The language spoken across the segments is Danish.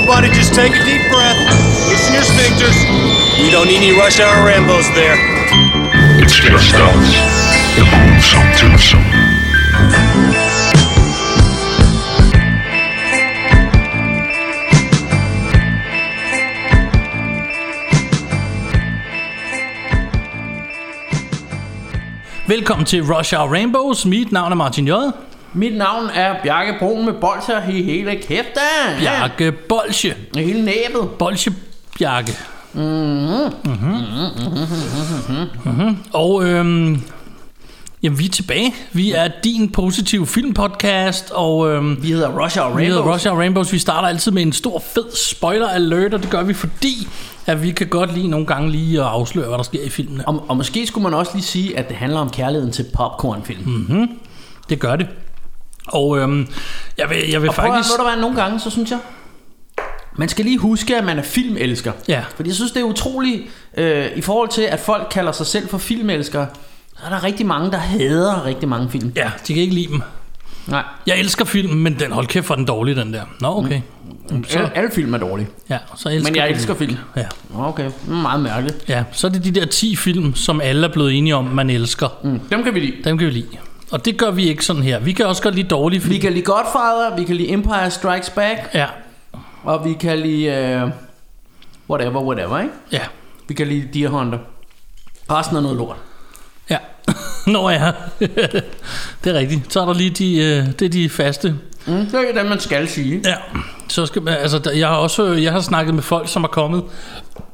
Everybody just take a deep breath. Loosen your sphincters. We don't need any rush hour Rambos there. It's just us. The gruesome twosome. Velkommen til Rush Hour Rainbows. Mit navn er Martin J. Mit navn er Bjarke Brun med bolcher i hele kæften. Bjarke Bolsje. I hele næbet. Bolsje Bjarke. Mm-hmm. Mm-hmm. Og øhm, jamen, vi er tilbage. Vi er din positiv filmpodcast, og øhm, Vi hedder Rush Hour vi hedder Rainbow. Rush Hour Rainbows. Vi starter altid med en stor fed spoiler alert, og det gør vi fordi, at vi kan godt lige nogle gange lige at afsløre, hvad der sker i filmene. Og, og måske skulle man også lige sige, at det handler om kærligheden til popcornfilm. Mm. Det gør det. Og øhm, jeg vil, jeg vil Og prøv at, faktisk... ved du hvad, nogle gange, så synes jeg, man skal lige huske, at man er filmelsker. Ja. Fordi jeg synes, det er utroligt, øh, i forhold til, at folk kalder sig selv for filmelskere, så er der rigtig mange, der hader rigtig mange film. Ja, de kan ikke lide dem. Nej, Jeg elsker filmen, men den hold kæft for den dårlig, den der. Nå, okay. Mm. Så, alle, alle film er dårlige. ja, så elsker Men jeg elsker den. film. Ja. Okay, meget mærkeligt. ja, så er det de der 10 film, som alle er blevet enige om, man elsker. Mm. Dem kan vi lide. Dem kan vi lide. Og det gør vi ikke sådan her. Vi kan også godt lide dårlige film. Vi kan lide Godfather, vi kan lide Empire Strikes Back, Ja, og vi kan lide... Uh, whatever, whatever, ikke? ja, Vi kan lide Deer Hunter. Resten er noget lort. ja. Nå ja, det er rigtigt. Så er der lige de, øh, det er de faste. Mm, det er det, man skal sige. Ja, så skal man, altså, der- jeg har også jeg har snakket med folk, som er kommet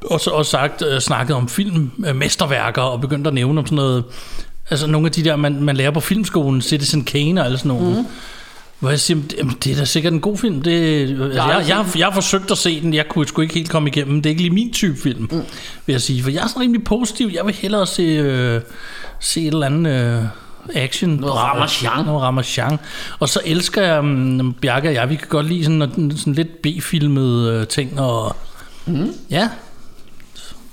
og så også sagt, øh, snakket om film, øh, mesterværker og begyndt at nævne om sådan noget, altså nogle af de der, man, man lærer på filmskolen, Citizen Kane og alle sådan nogle. Mm. Hvor jeg siger, "Jamen, det er da sikkert en god film. Det, altså, jeg, jeg, jeg, har forsøgt at se den, jeg kunne sgu ikke helt komme igennem. Det er ikke lige min type film, mm. vil jeg sige. For jeg er sådan rimelig positiv. Jeg vil hellere se, øh, se et eller andet øh, action. Noget Ramachan. Noget Ramachan. Og så elsker jeg, um, Bjarke og jeg, vi kan godt lide sådan, sådan lidt B-filmede øh, ting. Og, mm. Ja,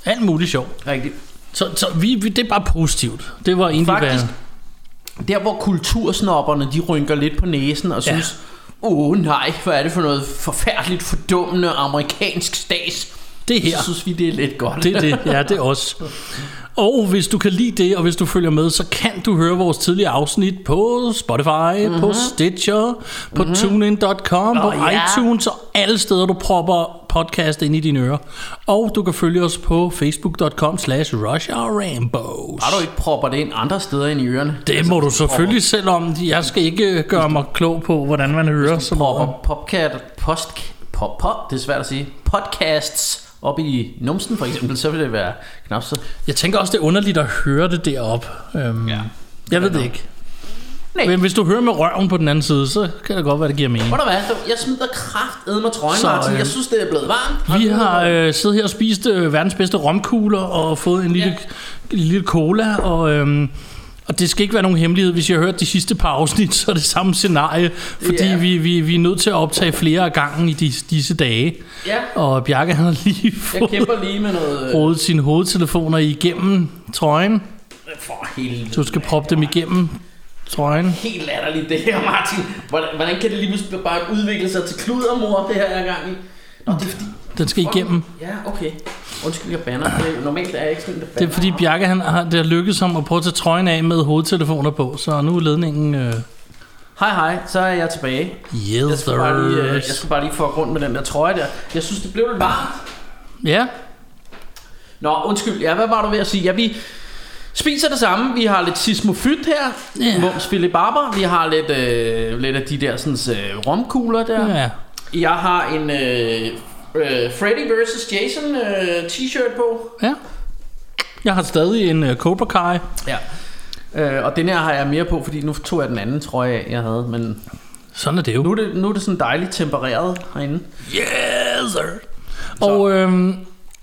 alt muligt sjov. Rigtigt. Så, så vi, vi, det er bare positivt. Det var egentlig, Faktisk. hvad... Der, hvor kultursnopperne, de rynker lidt på næsen og Ja. synes, åh oh, nej, hvad er det for noget forfærdeligt fordummende amerikansk stats. Det her. Så synes vi, det er lidt godt. Det er det, ja, det er også. Og hvis du kan lide det, og hvis du følger med, så kan du høre vores tidligere afsnit på Spotify, mm-hmm. på Stitcher, på mm-hmm. TuneIn.com, på Åh, ja. iTunes og alle steder, du propper podcast ind i dine ører. Og du kan følge os på facebook.com slash rushhourrainbows. Har du ikke propper det ind andre steder end i ørerne? Det må du selvfølgelig selv om. Jeg skal ikke gøre mig klog på, hvordan man hører. Så Propper popcat, post, pop, pop, det er svært at sige, podcasts op i numsen for eksempel, så vil det være knap så... Jeg tænker også, det er underligt at høre det derop. Øhm, Ja. Jeg ved det ikke. Nej. Men hvis du hører med røven på den anden side, så kan det godt være, det giver mening. Ved du hvad, jeg smider kraft med trøjen, Så, Martin. øh, Jeg synes, det er blevet varmt. Vi har øh, siddet her og spist øh, verdens bedste romkugler og fået en lille, ja. lille cola. Og, øhm, og det skal ikke være nogen hemmelighed. Hvis jeg har hørt de sidste par afsnit, så er det samme scenarie. Fordi Ja. vi, vi, vi er nødt til at optage flere af gangen i disse, disse dage. Ja, Og Bjarke han har lige jeg fået kæmper lige med noget... øh, rodet sine hovedtelefoner igennem trøjen. For helvede. Du skal proppe dem igennem trøjen. Helt latterligt det her, Martin. Hvordan, hvordan kan det lige bare udvikle sig til kludermor, det her jeg er gang i? Nå, det er fordi... Den skal igennem. Ja, okay. Undskyld, jeg banner. Det, er- normalt er jeg ikke sådan, der Det er fordi Bjarke han har, det har lykkedes ham at prøve at tage trøjen af med hovedtelefoner på. Så nu er ledningen... Øh, Hej, hej. Så er jeg tilbage. Jeg yes, skal, bare lige, øh, jeg skal bare lige få rundt med den der trøje der. Jeg synes, det blev lidt varmt. Ja, Nå, undskyld. Ja, hvad var du ved at sige? Ja, vi spiser det samme. Vi har lidt sismofyt her. Ja. Mums Philip Barber. Vi har lidt, øh, lidt af de der sådan, øh, romkugler der. ja. Jeg har en øh, øh, Freddy vs. Jason øh, t-shirt på. Ja. Jeg har stadig en uh, Cobra Kai. Ja. Øh, og den her har jeg mere på, fordi nu tog jeg den anden trøje af, jeg havde. Men Sådan er det jo. nu er det, nu er det sådan dejligt tempereret herinde. Yes, sir. Og, øhm,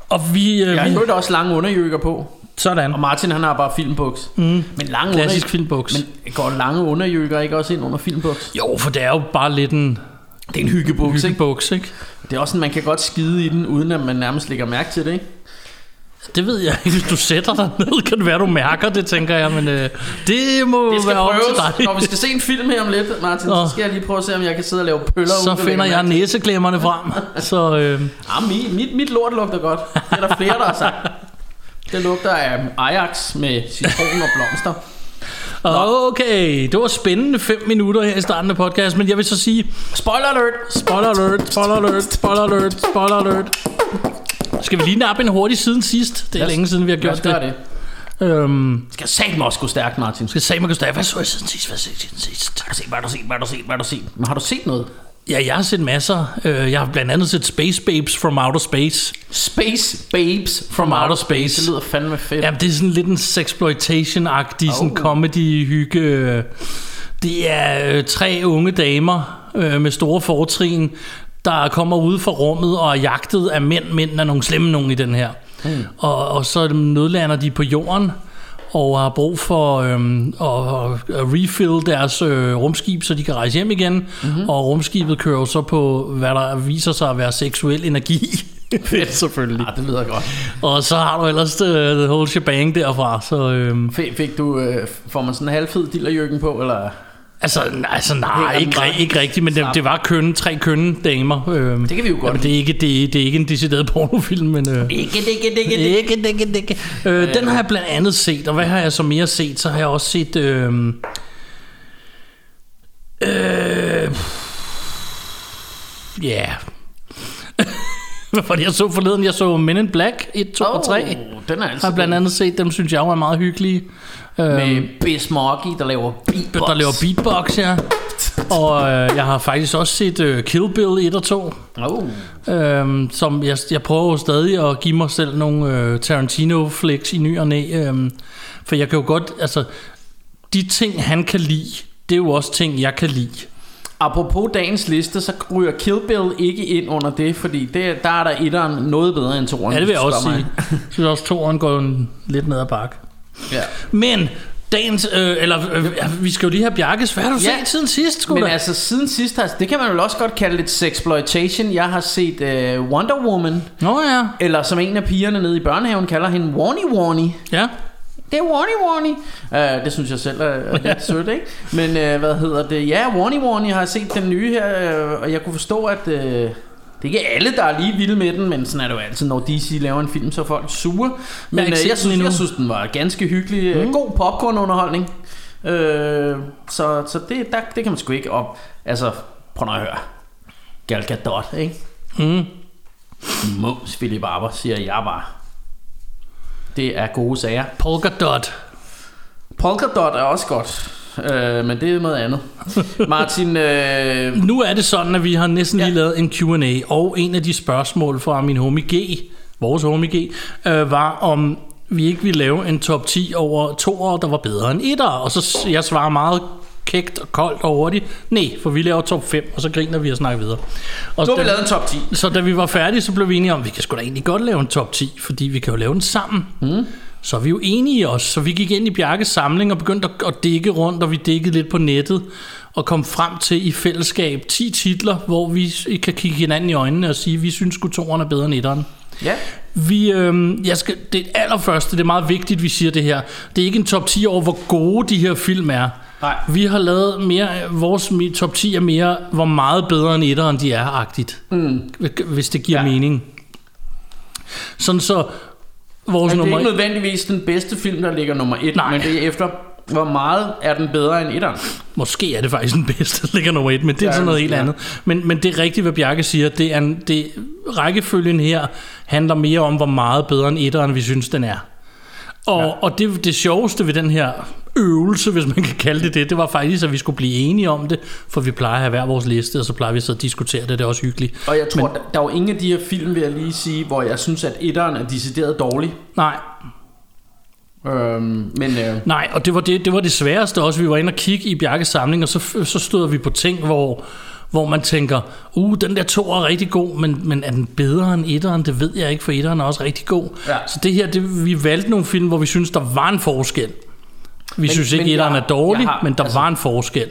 og vi... Øh, Jeg vi har hørt også lange underjykker på. Sådan. Og Martin han har bare filmbuks. Mm. Men lange Klassisk under... filmbuks. Men går lange underjykker ikke også ind under filmbuks? Jo, for det er jo bare lidt en Det er en hyggebuks, ikke? hyggebuks, ikke? Det er også sådan, man kan godt skide i den, uden at man nærmest lægger mærke til det, ikke? Det ved jeg ikke. Hvis du sætter dig ned, kan det være, du mærker det, tænker jeg. Men øh, det må Det skal være op til prøves. dig. Når vi skal se en film her om lidt, Martin, Nå. så skal jeg lige prøve at se, om jeg kan sidde og lave pøller Så finder jeg næseklemmerne frem. Så øh, Ah, mit, mit, mit lort lugter godt. Det er der flere, der har sagt. Det lugter af Ajax med citron og blomster. okay, det var spændende 5 minutter her i starten af podcast, men jeg vil så sige, Spoiler alert! spoiler alert, spoiler alert, spoiler alert, spoiler alert. Skal vi lige nappe en hurtig siden sidst? Det er længe siden, vi har gjort det. det. Øhm, Skal satme også gå stærkt, Martin. skal sige mig, Gustav, hvad så jeg siden sidst? Hvad så jeg siden sidst? Hvad har du set? Hvad har du set? Hvad har du set? Hvad har du set? Men har du set noget? Ja, jeg har set masser. Øh, Jeg har blandt andet set Space Babes from Outer Space. Space Babes from Outer Space. Det lyder fandme fedt. Jamen, det er sådan lidt en sexploitation-agtig Oh. sådan comedy-hygge. Det er øh, tre unge damer øh, med store fortrin, der kommer ud fra rummet og er jagtet af mænd. Mænd er nogle slemme nogen i den her. Mm. Og, og så nødlander de på jorden og har brug for øhm, at, at refill deres øh, rumskib, så de kan rejse hjem igen. Mm-hmm. Og rumskibet kører jo så på, hvad der viser sig at være seksuel energi. Fedt selvfølgelig. Ah, det lyder godt. Og så har du ellers uh, the whole shebang derfra. Så, øhm, Fik, fik du, øh, får man sådan en halvfed dillerjørken på, eller? Altså, altså nej, ikke, bare ikke rigtigt, men det, det var kønne, tre kønne damer. Øhm, Det kan vi jo godt Jamen, det, er ikke, det, det er ikke en decideret pornofilm, men... Øh, Ikke, ikke, ikke, ikke. ikke, ikke, ikke. Øh, den har jeg blandt andet set, og hvad har jeg så mere set? Så har jeg også set... Øh, øh, ja... Yeah. Det, jeg så forleden? Jeg så Men in Black 1, 2 og 3. Den er Jeg altså har blandt andet set dem, synes jeg var meget hyggelige. med Øhm, Bismarcky, der laver beatbox. der laver beatbox, ja. Og øh, jeg har faktisk også set øh, Kill Bill 1 og 2. Oh. Øhm, som jeg, jeg prøver stadig at give mig selv nogle øh, Tarantino-flicks i ny og næ. Øhm, for jeg kan jo godt, altså, de ting han kan lide, det er jo også ting, jeg kan lide. Apropos dagens liste, så ryger Kill Bill ikke ind under det, fordi det, der er der etteren noget bedre end toeren. Ja, det vil jeg også sige. Jeg synes også, toeren går en, lidt ned ad bakke. Ja. Men, dagens, øh, eller øh, vi skal jo lige have Bjarkes, hvad har du Ja. set siden sidst, sgu Men da? altså siden sidst, har, det kan man vel også godt kalde lidt sexploitation. Jeg har set uh, Wonder Woman, Nå ja, eller som en af pigerne nede i børnehaven kalder hende Warnie Warnie. ja. Det er Warnie Warnie. Uh, det synes jeg selv er, er lidt sødt, ikke? Men uh, hvad hedder det? Ja, Warnie Warnie har jeg set den nye her, uh, og jeg kunne forstå, at... Uh, det er ikke alle, der er lige vilde med den, men sådan er det jo altid, når DC laver en film, så er folk sure. Men jeg, set jeg, synes, jeg synes, den var ganske hyggelig. Mm. God popcornunderholdning. Øh, så så det, der, det kan man sgu ikke op. Altså, prøv at høre. Gal Gadot, ikke? Mm. Mums Philip Arbor, siger jeg bare. Det er gode sager. Polka Dot. Polka Dot er også godt. Øh, men det er noget andet. Martin, øh, Nu er det sådan, at vi har næsten lige Ja. lavet en Q&A, og en af de spørgsmål fra min homie G, vores homie G, øh, var om vi ikke ville lave en top 10 over to år, der var bedre end etter. Og så jeg svarer meget kægt og koldt og hurtigt, nej, for vi laver top 5, og så griner vi og snakker videre. Og nu har vi lavet en top 10. så da vi var færdige, så blev vi enige om, at vi kan sgu da egentlig godt lave en top 10, fordi vi kan jo lave den sammen. Mm. Så er vi jo enige os. Så vi gik ind i Bjarkes samling og begyndte at, at dække rundt, og vi dækkede lidt på nettet, og kom frem til i fællesskab 10 titler, hvor vi kan kigge hinanden i øjnene og sige, at vi synes, at er bedre end etteren. Ja. Vi, øh, jeg skal, det allerførste, det er meget vigtigt, vi siger det her. Det er ikke en top 10 over, hvor gode de her film er. Nej. Vi har lavet mere, vores top 10 er mere, hvor meget bedre end etteren de er, agtigt. Mm. Hvis det giver Ja. mening. Sådan så, vores Men det er nummer... ikke nødvendigvis den bedste film, der ligger nummer 1, Nej. men det er efter, hvor meget er den bedre end etteren. Måske er det faktisk den bedste, der ligger nummer et, men det er Ja, sådan noget helt ja. andet. Men, men det er rigtigt, hvad Bjarke siger. Det er en, det, rækkefølgen her handler mere om, hvor meget bedre end etteren, vi synes, den er. Og, ja. og det, det sjoveste ved den her øvelse, hvis man kan kalde det det, det var faktisk, at vi skulle blive enige om det, for vi plejer at have hver vores liste, og så plejer vi så at diskutere det, det er også hyggeligt. Og jeg tror, Men, der, der er jo ingen af de her film, vil jeg lige sige, hvor jeg synes, at etteren er decideret dårlig. Nej, Øhm, men øh, Nej, og det var det, det var det sværeste også. Vi var inde og kigge i Bjarkes samling, og så, så stod vi på ting, hvor, hvor man tænker, uh, den der to er rigtig god, men, men er den bedre end etteren? Det ved jeg ikke, for etteren er også rigtig god. Ja. Så det her, det, vi valgte nogle film, hvor vi synes der var en forskel. Vi men, synes ikke, men etteren er dårlig, har- men der altså- var en forskel.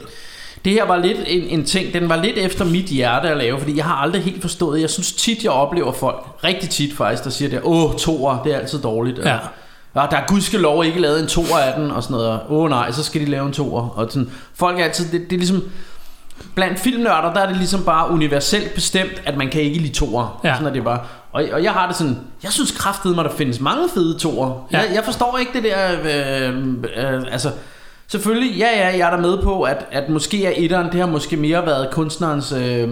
Det her var lidt en, en ting, den var lidt efter mit hjerte at lave, fordi jeg har aldrig helt forstået. Jeg synes tit, jeg oplever folk, rigtig tit faktisk, der siger det, åh, toer, det er altid dårligt. Ja. Ja, der er gudskelov ikke lavet en toer af den, og sådan noget. Åh nej, så skal de lave en toer. Og sådan, folk er altid, det, det er ligesom, blandt filmnørder, der er det ligesom bare universelt bestemt, at man kan ikke lide toer. Ja. Sådan er det bare. Og, og jeg har det sådan, jeg synes kraftedeme, at der findes mange fede toer. Ja. Jeg, jeg forstår ikke det der, øh, øh, altså, selvfølgelig, ja ja, jeg er der med på, at, at måske er etteren, det har måske mere været kunstnerens øh,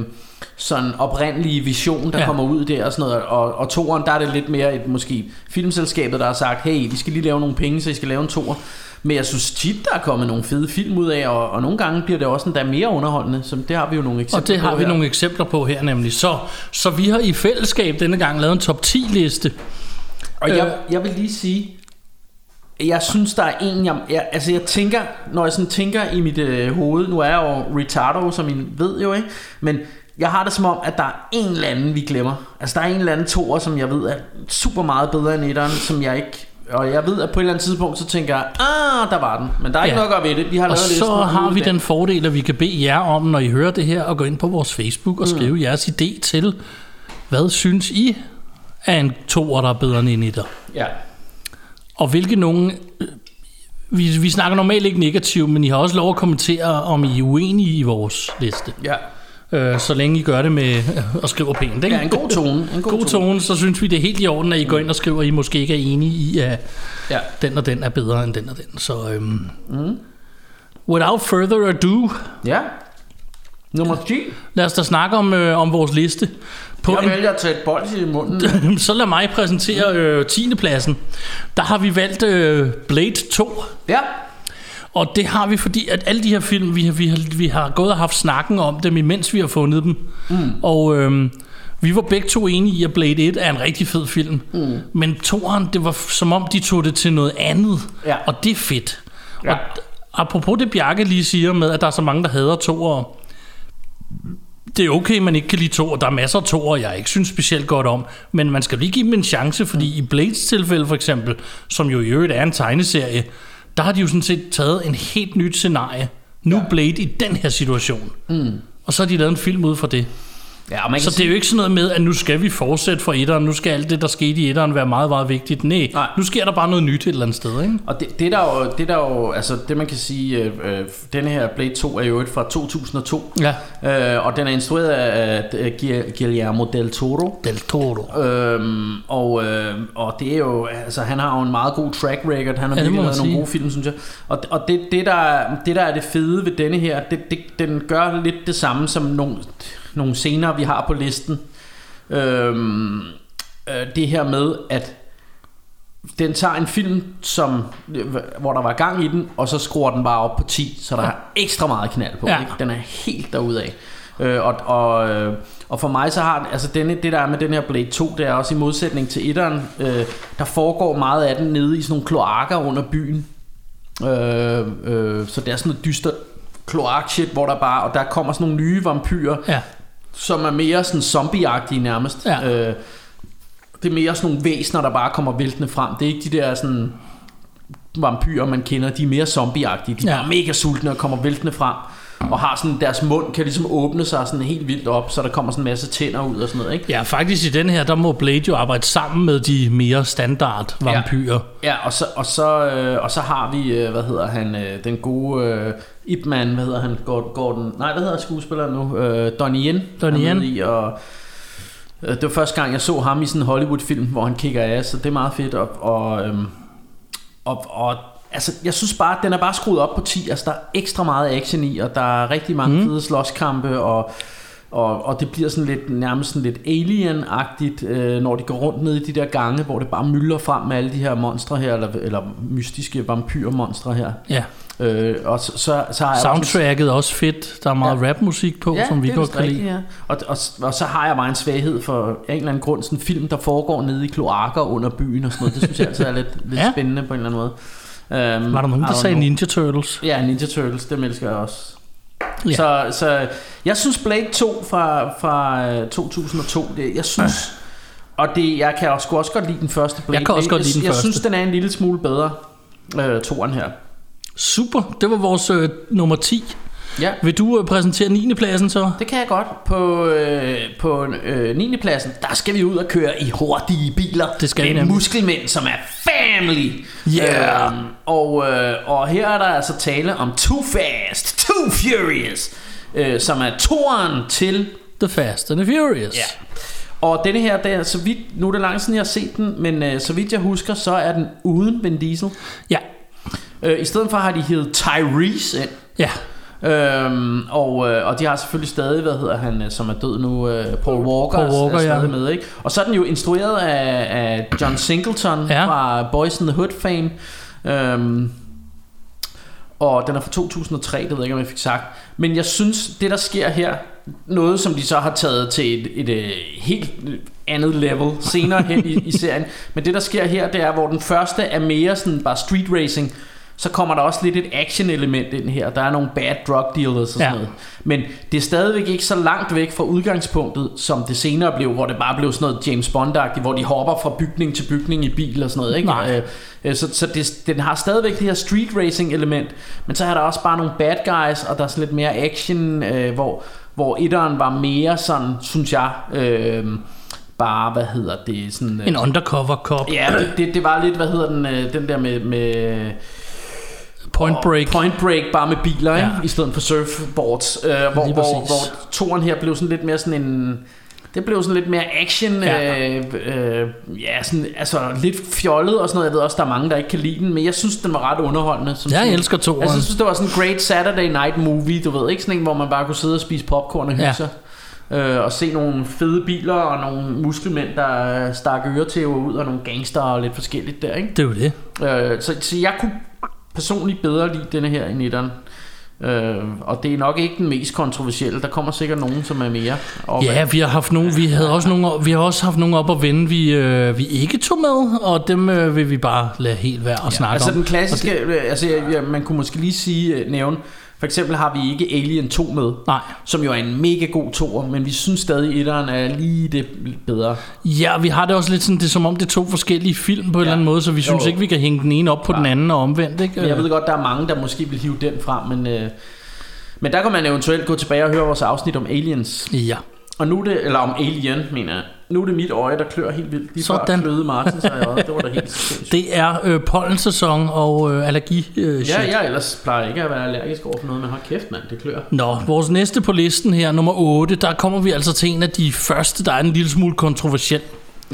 sådan oprindelige vision, der Ja. kommer ud der og sådan noget, og, og toeren, der er det lidt mere et måske filmselskabet, der har sagt, hey, vi skal lige lave nogle penge, så I skal lave en toer. Men jeg synes tit, der er kommet nogle fede film ud af, og, og nogle gange bliver det også endda mere underholdende, så det har vi jo nogle eksempler Og det har på vi her. nogle eksempler på her nemlig. Så, så vi har i fællesskab denne gang lavet en top 10 liste. Og jeg, Øh. jeg vil lige sige, jeg synes, der er en, jeg, jeg, altså jeg tænker, når jeg sådan tænker i mit øh, hoved, nu er jeg jo retardo, som I ved jo, ikke? Men jeg har det som om, at der er en eller anden, vi glemmer. Altså der er en eller anden toer, som jeg ved er super meget bedre end etteren, som jeg ikke... Og jeg ved, at på et eller andet tidspunkt, så tænker jeg, ah, der var den. Men der er ikke Ja. noget at ved det. Vi har Og lavet så listen, har vi den. fordel, at vi kan bede jer om, når I hører det her, at gå ind på vores Facebook og skrive jeres idé til, hvad synes I er en toer, der er bedre end en etter? Ja. Og hvilke nogen... øh, Vi, vi snakker normalt ikke negativt, men I har også lov at kommentere, om I er uenige i vores liste. Ja. Øh, så længe I gør det med øh, at skrive pænt. Ikke? ja, en god tone. En god, god tone, så synes vi, det er helt i orden, at I går ind og skriver, at I måske ikke er enige i, at Ja. den og den er bedre end den og den. Så øhm, mm. without further ado, Ja. Nummer 10. lad os da snakke om, øh, om vores liste. På Jeg en, vælger at tage et bold i munden. så lad mig præsentere øh, 10. pladsen. Der har vi valgt øh, Blade 2. Ja. Og det har vi, fordi at alle de her film, vi har, vi har, vi har gået og haft snakken om dem, imens vi har fundet dem. Mm. Og øhm, vi var begge to enige i, at Blade 1 er en rigtig fed film. Mm. Men toeren, det var som om, de tog det til noget andet. Ja. Og det er fedt. Ja. Og apropos det Bjarke lige siger med, at der er så mange, der hader toer. Det er okay, man ikke kan lide toer. Der er masser af toer, jeg ikke synes specielt godt om. Men man skal lige give dem en chance, fordi i Blades tilfælde for eksempel, som jo i øvrigt er en tegneserie, der har de jo sådan set taget en helt nyt scenarie. Nu ja. Blade i den her situation. Mm. Og så har de lavet en film ud fra det. Ja, og man Så det er jo ikke sådan noget med, at nu skal vi fortsætte for etteren, nu skal alt det, der skete i etteren, være meget, meget vigtigt. Nej, Nej. nu sker der bare noget nyt et eller andet sted, ikke? Og det, det, der jo, det der jo, altså det man kan sige, øh, øh, denne her Blade 2 er jo et fra 2002, Ja. øh, og den er instrueret af Gui- Guillermo del Toro. Del Toro. Øhm, og, øh, og det er jo, altså han har jo en meget god track record, han har Ja, virkelig lavet nogle gode film, synes jeg. Og, og det, det, der, det der er det fede ved denne her, det, det, den gør lidt det samme som nogle, nogle scener, vi har på listen. Øhm, øh, det her med, at den tager en film, som, hvor der var gang i den, og så skruer den bare op på 10, så der er ekstra meget knald på. Ja. Ikke? Den er helt derudad. Øh, og, og, øh, og for mig så har den- altså denne, det der er med den her Blade 2, det er også i modsætning til etteren, øh, der foregår meget af den nede i sådan nogle kloakker under byen. Øh, øh, så det er sådan noget dystert kloak shit, hvor der bare, og der kommer sådan nogle nye vampyrer, Ja. Som er mere sådan zombieagtige nærmest. Ja. Øh, det er mere sådan nogle væsener, der bare kommer væltende frem. Det er ikke de der sådan vampyrer, man kender. De er mere zombieagtige. De er Ja. ja. mega sultne og kommer væltende frem. Og har sådan, deres mund kan ligesom åbne sig sådan helt vildt op, så der kommer sådan en masse tænder ud og sådan noget, ikke? Ja, faktisk i den her, der må Blade jo arbejde sammen med de mere standard vampyrer. Ja, og så, og så, øh, og så har vi, øh, hvad hedder han, øh, den gode øh, Ip Man, hvad hedder han, Gordon, Gordon nej, hvad hedder skuespilleren nu? Øh, Donnie Yen. Donnie Yen. I, og, øh, det var første gang, jeg så ham i sådan en Hollywood-film, hvor han kigger af, så det er meget fedt. Og, og, øhm, og, og altså, jeg synes bare, at den er bare skruet op på 10. Altså, der er ekstra meget action i, og der er rigtig mange mm. fede slåskampe, og, og, og det bliver sådan lidt, nærmest sådan lidt alien-agtigt, øh, når de går rundt ned i de der gange, hvor det bare myldrer frem med alle de her monstre her, eller, eller mystiske vampyrmonstre her. Ja. Øh, og så, så, så har jeg Soundtracket er også fedt. Der er meget ja. rapmusik på, som vi det godt kan lide. ja. og, og, og så har jeg bare en svaghed for af en eller anden grund, sådan en film, der foregår nede i kloakker under byen og sådan noget. Det synes jeg altid er lidt, lidt Ja. ja. spændende på en eller anden måde. Um, Var der nogen, der sagde Ninja Turtles? Ja, Ninja Turtles, dem elsker jeg også. Ja. Ja. Så, så jeg synes Blade 2 fra, fra øh, 2002, det, jeg synes... Og det, jeg kan også, også godt lide den første Blade. Jeg kan også godt lide den jeg, første. Jeg synes, den er en lille smule bedre, øh, toren her. Super, det var vores øh, nummer 10. Ja. Vil du øh, præsentere 9. pladsen så? Det kan jeg godt. På, øh, på øh, 9. pladsen, der skal vi ud og køre i hurtige biler. Det skal vi med muskelmænd, som er family. Yeah. Øhm, og, øh, og her er der altså tale om Too Fast, Too Furious, øh, som er toren til The Fast and the Furious. Ja. Og denne her, der, så vidt, nu er det lang siden, jeg har set den, men øh, så vidt jeg husker, så er den uden Vin Diesel. Ja. Øh, I stedet for har de heddet Tyrese ind. Ja. Øhm, og, øh, og de har selvfølgelig stadig, hvad hedder han, øh, som er død nu, øh, Paul Walker, Paul Walker, er ja. stadig med, ikke? Og så er den jo instrueret af, af John Singleton Ja. ja. fra Boys in the Hood fame. Øhm, og den er fra 2003, det ved jeg ikke, om jeg fik sagt. Men jeg synes, det der sker her, noget som de så har taget til et, et, et helt andet level senere hen i, i serien. Men det der sker her, det er, hvor den første er mere sådan bare street racing, så kommer der også lidt et action element ind her. Der er nogle bad drug dealers og sådan Ja. noget. Men det er stadigvæk ikke så langt væk fra udgangspunktet, som det senere blev, hvor det bare blev sådan noget James Bond-agtigt, hvor de hopper fra bygning til bygning i bil og sådan noget. Ikke? Nej. Øh, øh, så så det, den har stadigvæk det her street racing element, men så er der også bare nogle bad guys, og der er sådan lidt mere action, øh, hvor, hvor etteren var mere sådan, synes jeg, øh, bare, hvad hedder det, sådan... En undercover cop. Ja, det, det, det var lidt, hvad hedder den, den der med, med Point Break. Point Break bare med biler, ikke? Ja. i stedet for surfboards. Øh, hvor, hvor, hvor toren her blev sådan lidt mere sådan en... Det blev sådan lidt mere action, Ja. øh, øh, ja sådan, altså lidt fjollet og sådan noget. Jeg ved også, der er mange, der ikke kan lide den, men jeg synes, den var ret underholdende. Som Jeg sådan, elsker toeren. Altså, jeg synes, det var sådan en great Saturday night movie, du ved, ikke sådan en, hvor man bare kunne sidde og spise popcorn og hygge Ja. sig. Øh, og se nogle fede biler og nogle muskelmænd, der stak øretæver ud og nogle gangster og lidt forskelligt der, ikke? Det er jo det. Øh, så, så jeg kunne personligt bedre lide denne her i nitteren. Øh, og det er nok ikke den mest kontroversielle. Der kommer sikkert nogen, som er mere. Og Ja, vi har haft nogle, vi havde også nogle, vi har også haft nogle op at vende, vi, øh, vi ikke tog med, og dem øh, vil vi bare lade helt være og snakke altså om. den klassiske, øh, altså ja, man kunne måske lige sige, øh, nævne, for eksempel har vi ikke Alien 2 med, Nej. som jo er en mega god toer, men vi synes stadig, etteren er lige det bedre. Ja, vi har det også lidt sådan, det er som om det er to forskellige film på en Ja. eller anden måde, så vi synes Jo. ikke, vi kan hænge den ene op på den anden og omvendt. Ikke? Men jeg ved godt, der er mange, der måske vil hive den frem, men, øh, men der kan man eventuelt gå tilbage og høre vores afsnit om Aliens. Ja. Og nu det, eller om Alien, mener jeg. Nu er det mit øje, der klør helt vildt. Lige før Sådan. kløede Martin sig øjet. Det var da helt sindssygt. Det er øh, pollensæson og øh, allergi øh, shit. Ja, jeg ellers plejer ikke at være allergisk over for noget, men hold kæft, mand, det klør. Nå, vores næste på listen her, nummer 8, der kommer vi altså til en af de første, der er en lille smule kontroversiel.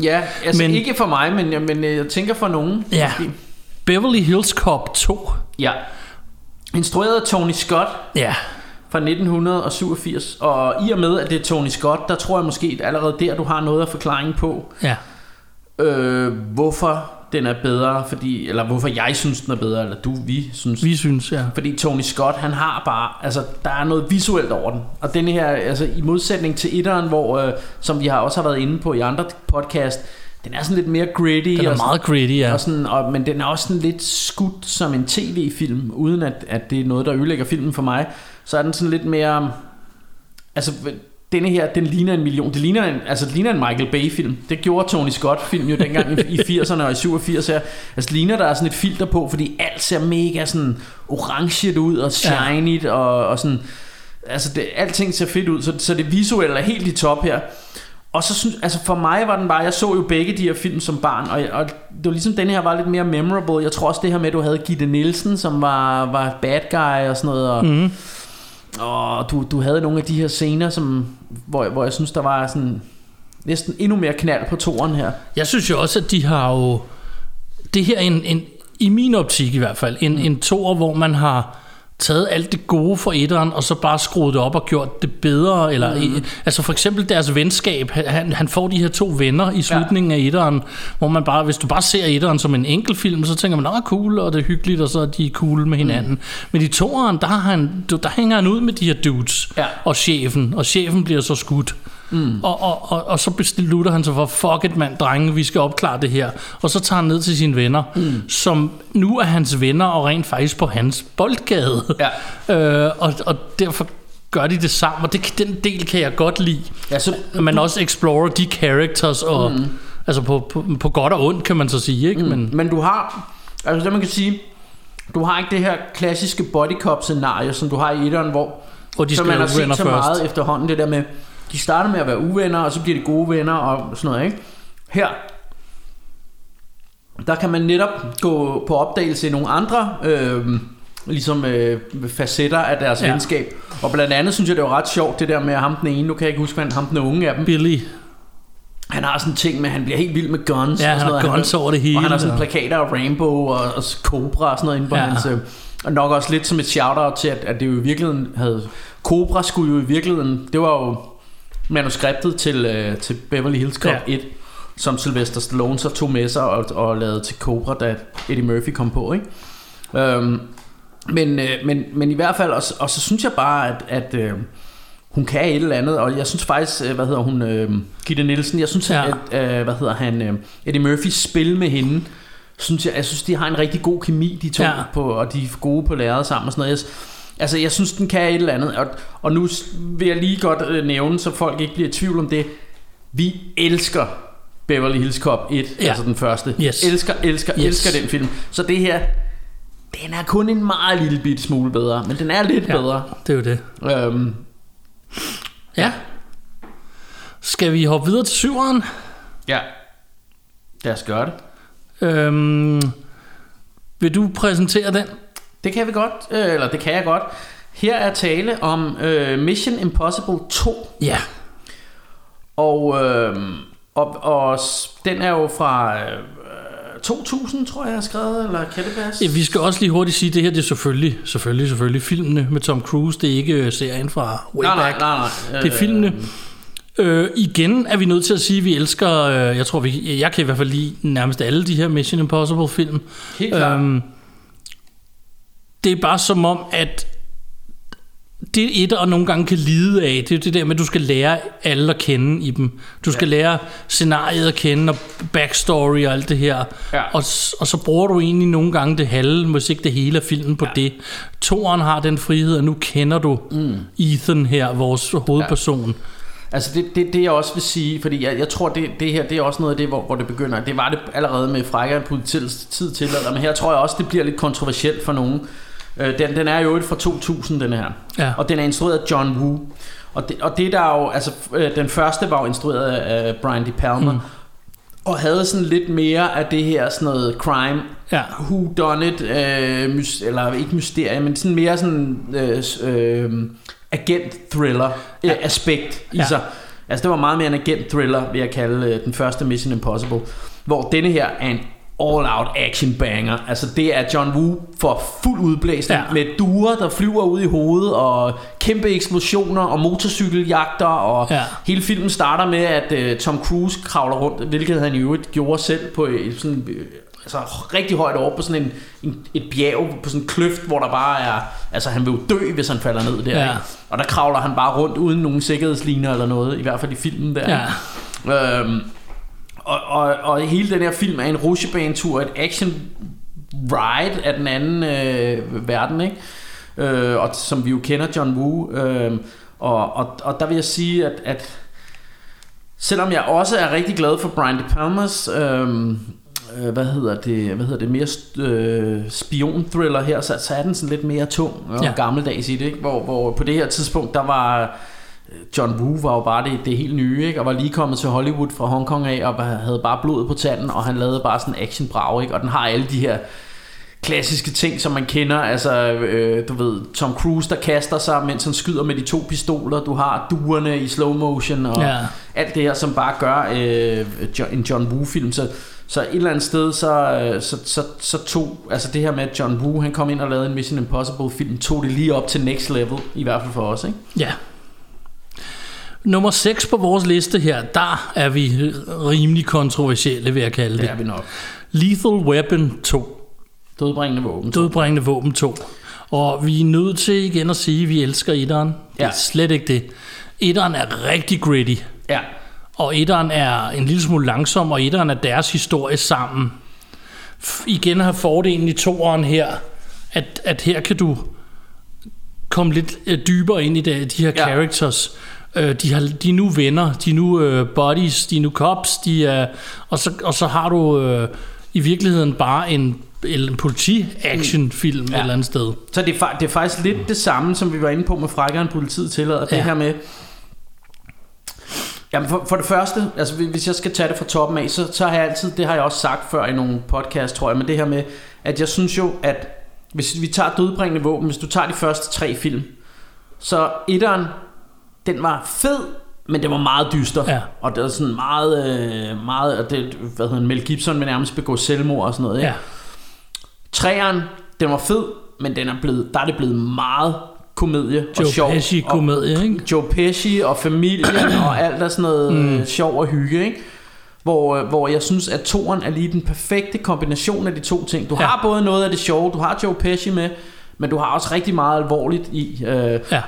Ja, altså men, ikke for mig, men, men jeg tænker for nogen. Ja. måske. Beverly Hills Cop 2. Ja. Instrueret af Tony Scott Ja, fra 1987. Og i og med, at det er Tony Scott, der tror jeg måske at allerede der, du har noget af forklaringen på, ja. øh, hvorfor den er bedre, fordi, eller hvorfor jeg synes, den er bedre, eller du, vi synes. Vi synes, ja. Fordi Tony Scott, han har bare, altså der er noget visuelt over den. Og denne her, altså i modsætning til etteren, hvor, øh, som vi har også har været inde på i andre podcast, den er sådan lidt mere gritty. Den er og sådan- meget gritty, ja. Og sådan, og, men den er også sådan lidt skudt som en tv-film, uden at, at det er noget, der ødelægger filmen for mig. Så er den sådan lidt mere... Altså, denne her, den ligner en million. Det ligner en, altså, det ligner en Michael Bay-film. Det gjorde Tony Scott-film jo dengang i, i 80'erne og i 87 her. Altså, ligner, der er sådan et filter på, fordi alt ser mega sådan orange ud og shiny og, og sådan... Altså, det, alting ser fedt ud, så, så det visuelle er helt i top her. Og så synes, altså for mig var den bare, jeg så jo begge de her film som barn, og, og det var ligesom den her var lidt mere memorable. Jeg tror også det her med, at du havde Gitte Nielsen, som var, var bad guy og sådan noget, og, mm. Og du, du havde nogle af de her scener, som, hvor, hvor jeg synes, der var sådan næsten endnu mere knald på toren her. Jeg synes jo også, at de har jo... Det her er en, en i min optik i hvert fald, en, en toer, hvor man har taget alt det gode fra etteren, og så bare skruet det op og gjort det bedre. Eller, mm. Altså for eksempel deres venskab. Han, han får de her to venner i slutningen ja. af etteren, hvor man bare, hvis du bare ser etteren som en enkelt film, så tænker man, at cool, og det er hyggeligt, og så er de cool med hinanden. Mm. Men i toeren, der, har han, der hænger han ud med de her dudes, Ja. og chefen, og chefen bliver så skudt. Mm. Og, og, og, og så beslutter han sig for, fuck it mand, drenge, vi skal opklare det her. Og så tager han ned til sine venner, mm. som nu er hans venner, og rent faktisk på hans boldgade. Ja. øh, og, og derfor gør de det sammen, og det, den del kan jeg godt lide. Ja, så, man også explorer de characters, og, mm. altså på, på, på godt og ondt, kan man så sige. Ikke? Mm. Men, Men du har, altså det man kan sige, du har ikke det her klassiske body cop scenarie, som du har i etteren, hvor Hvor de som skal man har set så først. meget efterhånden, det der med, de starter med at være uvenner, og så bliver de gode venner og sådan noget, ikke? Her, der kan man netop gå på opdagelse i nogle andre øh, ligesom øh, facetter af deres Ja. venskab. Og blandt andet synes jeg, det var ret sjovt, det der med ham den ene, nu kan jeg ikke huske, hvad han- ham den unge af dem. Billy. Han har sådan en ting med, at han bliver helt vild med guns. Ja, og han sådan har noget. guns over det hele, Og han har sådan og- plakater af Rainbow og, og Cobra og sådan noget inde på Ja. ja. hans... Øh, og nok også lidt som et shout-out til, at, at det jo i virkeligheden havde... Cobra skulle jo i virkeligheden... Det var jo manuskriptet til, øh, til Beverly Hills Cop Ja. ja. 1, som Sylvester Stallone så tog med sig og, og lavede til Cobra, da Eddie Murphy kom på, ikke? Øhm, men, øh, men, men i hvert fald, og, så- og så synes jeg bare, at, at øh, hun kan et eller andet, og jeg synes faktisk, øh, hvad hedder hun, øh, Gitte Nielsen, jeg synes, Ja. at, øh, hvad hedder han, øh, Eddie Murphys spil med hende, synes jeg, jeg synes, de har en rigtig god kemi, de to, Ja. på, og de er gode på lærret sammen og sådan noget. Jeg, altså, jeg synes, den kan et eller andet, og, og nu vil jeg lige godt øh, nævne, så folk ikke bliver i tvivl om det. Vi elsker Beverly Hills Cop 1, Ja. altså den første. Yes. Elsker, elsker, Yes. elsker den film. Så det her, den er kun en meget lille bit smule bedre, men den er lidt ja. bedre. Det er jo det. Øhm, Ja. Skal vi hoppe videre til syveren? ja, lad os gøre det. Øhm, vil du præsentere den? Det kan vi godt, øh, eller det kan jeg godt. Her er tale om øh, Mission Impossible 2, Ja. og, øh, og, og den er jo fra øh, 2000, tror jeg, jeg har skrevet, eller kan det passe? Ja, Vi skal også lige hurtigt sige, at det her det er selvfølgelig, selvfølgelig, selvfølgelig filmene med Tom Cruise. Det er ikke øh, serien fra way nej, nej, back. nej, nej. Det er filmene. Øh, igen er vi nødt til at sige, at vi elsker, øh, jeg tror, vi, jeg kan i hvert fald lide nærmest alle de her Mission Impossible film. Helt klart. Øhm, det er bare som om, at det et, og nogle gange kan lide af, det er det der med, at du skal lære alle at kende i dem. Du skal ja. lære scenariet at kende, og backstory og alt det her. Ja. Og, og så bruger du egentlig nogle gange det halve, hvis ikke det hele af filmen på ja. det. Toren har den frihed, og nu kender du mm. Ethan her, vores hovedperson. Ja. Altså det, det, det jeg også vil sige, fordi jeg, jeg tror det, det her det er også noget af det, hvor, hvor det begynder. Det var det allerede med frækkere politiets tid til, men her tror jeg også, det bliver lidt kontroversielt for nogen. Øh, den, den er jo fra 2000, den her. Ja. Og den er instrueret af John Woo. Og det, og det der er jo, altså øh, den første var jo instrueret af Brian De Palma. Mm. Og havde sådan lidt mere af det her sådan noget crime Ja. who done it, øh, mys- eller ikke mysterie, men sådan mere sådan øh, øh, agent thriller ja. i Ja. sig. Altså det var meget mere en agent thriller, vil jeg kalde øh, den første Mission Impossible, hvor denne her er en all-out action banger. Altså det er John Woo for fuld udblæsning Ja. med duer, der flyver ud i hovedet, og kæmpe eksplosioner, og motorcykeljagter, og Ja. hele filmen starter med, at øh, Tom Cruise kravler rundt, hvilket han i øvrigt gjorde selv på øh, sådan øh, altså rigtig højt over på sådan en, en, et bjerg, på sådan en kløft, hvor der bare er, altså han vil jo dø, hvis han falder ned der, Ja. ikke? og der kravler han bare rundt uden nogen sikkerhedsliner eller noget, i hvert fald i filmen der. Ja. Øhm, og, og, og hele den her film er en rutsjebanetur, et action ride af den anden øh, verden, ikke? Øh, og som vi jo kender John Woo. Øh, og, og, og der vil jeg sige, at, at selvom jeg også er rigtig glad for Brian De Palmas øh, øh, hvad hedder det, hvad hedder det mere øh, spion thriller her, så, så er den sådan lidt mere tung og Ja. gammeldags i det, ikke? Hvor, hvor på det her tidspunkt, der var John Woo var jo bare det, det helt nye, ikke? og var lige kommet til Hollywood fra Hongkong af, og havde bare blodet på tanden, og han lavede bare sådan action brag, ikke? og den har alle de her klassiske ting, som man kender, altså, øh, du ved, Tom Cruise, der kaster sig, mens han skyder med de to pistoler, du har duerne i slow motion, og Ja. alt det her, som bare gør øh, en John Woo-film, så, så et eller andet sted, så, øh, så, så, så tog, altså det her med, at John Woo, han kom ind og lavede en Mission Impossible-film, tog det lige op til next level, i hvert fald for os, ikke? Ja. Nummer 6 på vores liste her, der er vi rimelig kontroversielle, vil jeg kalde Det det. er vi nok. Lethal Weapon 2. Dødbringende våben. Dødbringende våben 2. Og vi er nødt til igen at sige, at vi elsker etteren. Det er Ja. slet ikke det. Etteren er rigtig gritty. Ja, Og etteren er en lille smule langsom, og etteren er deres historie sammen. F- igen har fordelen i toeren her, at, at her kan du komme lidt øh, dybere ind i det, de her Ja. characters. Øh, de, har, de er nu venner, de er nu øh, buddies, de er nu cops, de er, og, så, og så har du øh, i virkeligheden bare en, en politi-action-film ja. et eller andet sted. Så det er, det er faktisk lidt det samme, som vi var inde på med frækkeren politiet tillader. Ja. Det her med... Jamen for, for det første, altså hvis jeg skal tage det fra toppen af, så, så har jeg altid, det har jeg også sagt før i nogle podcast, tror jeg, men det her med, at jeg synes jo, at hvis vi tager dødbringende våben, hvis du tager de første tre film, så etteren, den var fed, men det var meget dyster. Ja. Og det var sådan meget, øh, meget og det, hvad hedder Mel Gibson vil nærmest begå selvmord og sådan noget. Ikke? Ja. Træeren, den var fed, men den er blevet, der er det blevet meget komedie og Joe sjov. Pesci komedie, ikke? Joe Pesci og familien og alt der sådan noget mm. sjov og hygge, ikke? Hvor, øh, hvor jeg synes, at toren er lige den perfekte kombination af de to ting. Du Ja. har både noget af det sjove, du har Joe Pesci med, men du har også rigtig meget alvorligt i. Øh, Ja.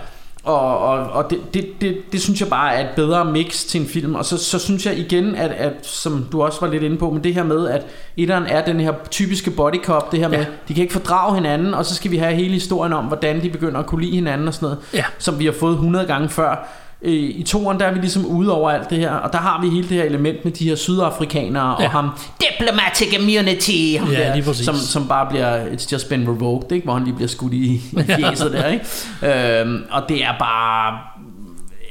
Og, og, og det, det, det, det synes jeg bare er et bedre mix til en film Og så, så synes jeg igen at, at Som du også var lidt inde på Men det her med at Etteren er den her typiske body cop Det her med Ja. De kan ikke fordrage hinanden Og så skal vi have hele historien om Hvordan de begynder at kunne lide hinanden og sådan noget Ja. Som vi har fået 100 gange før Øh, I toeren der er vi ligesom ude over alt det her Og der har vi hele det her element med de her sydafrikanere Ja. Og ham Diplomatic immunity ham Ja, der, som, som bare bliver It's just been revoked ikke? Hvor han lige bliver skudt i, i fjeset der ikke? Øhm, Og det er bare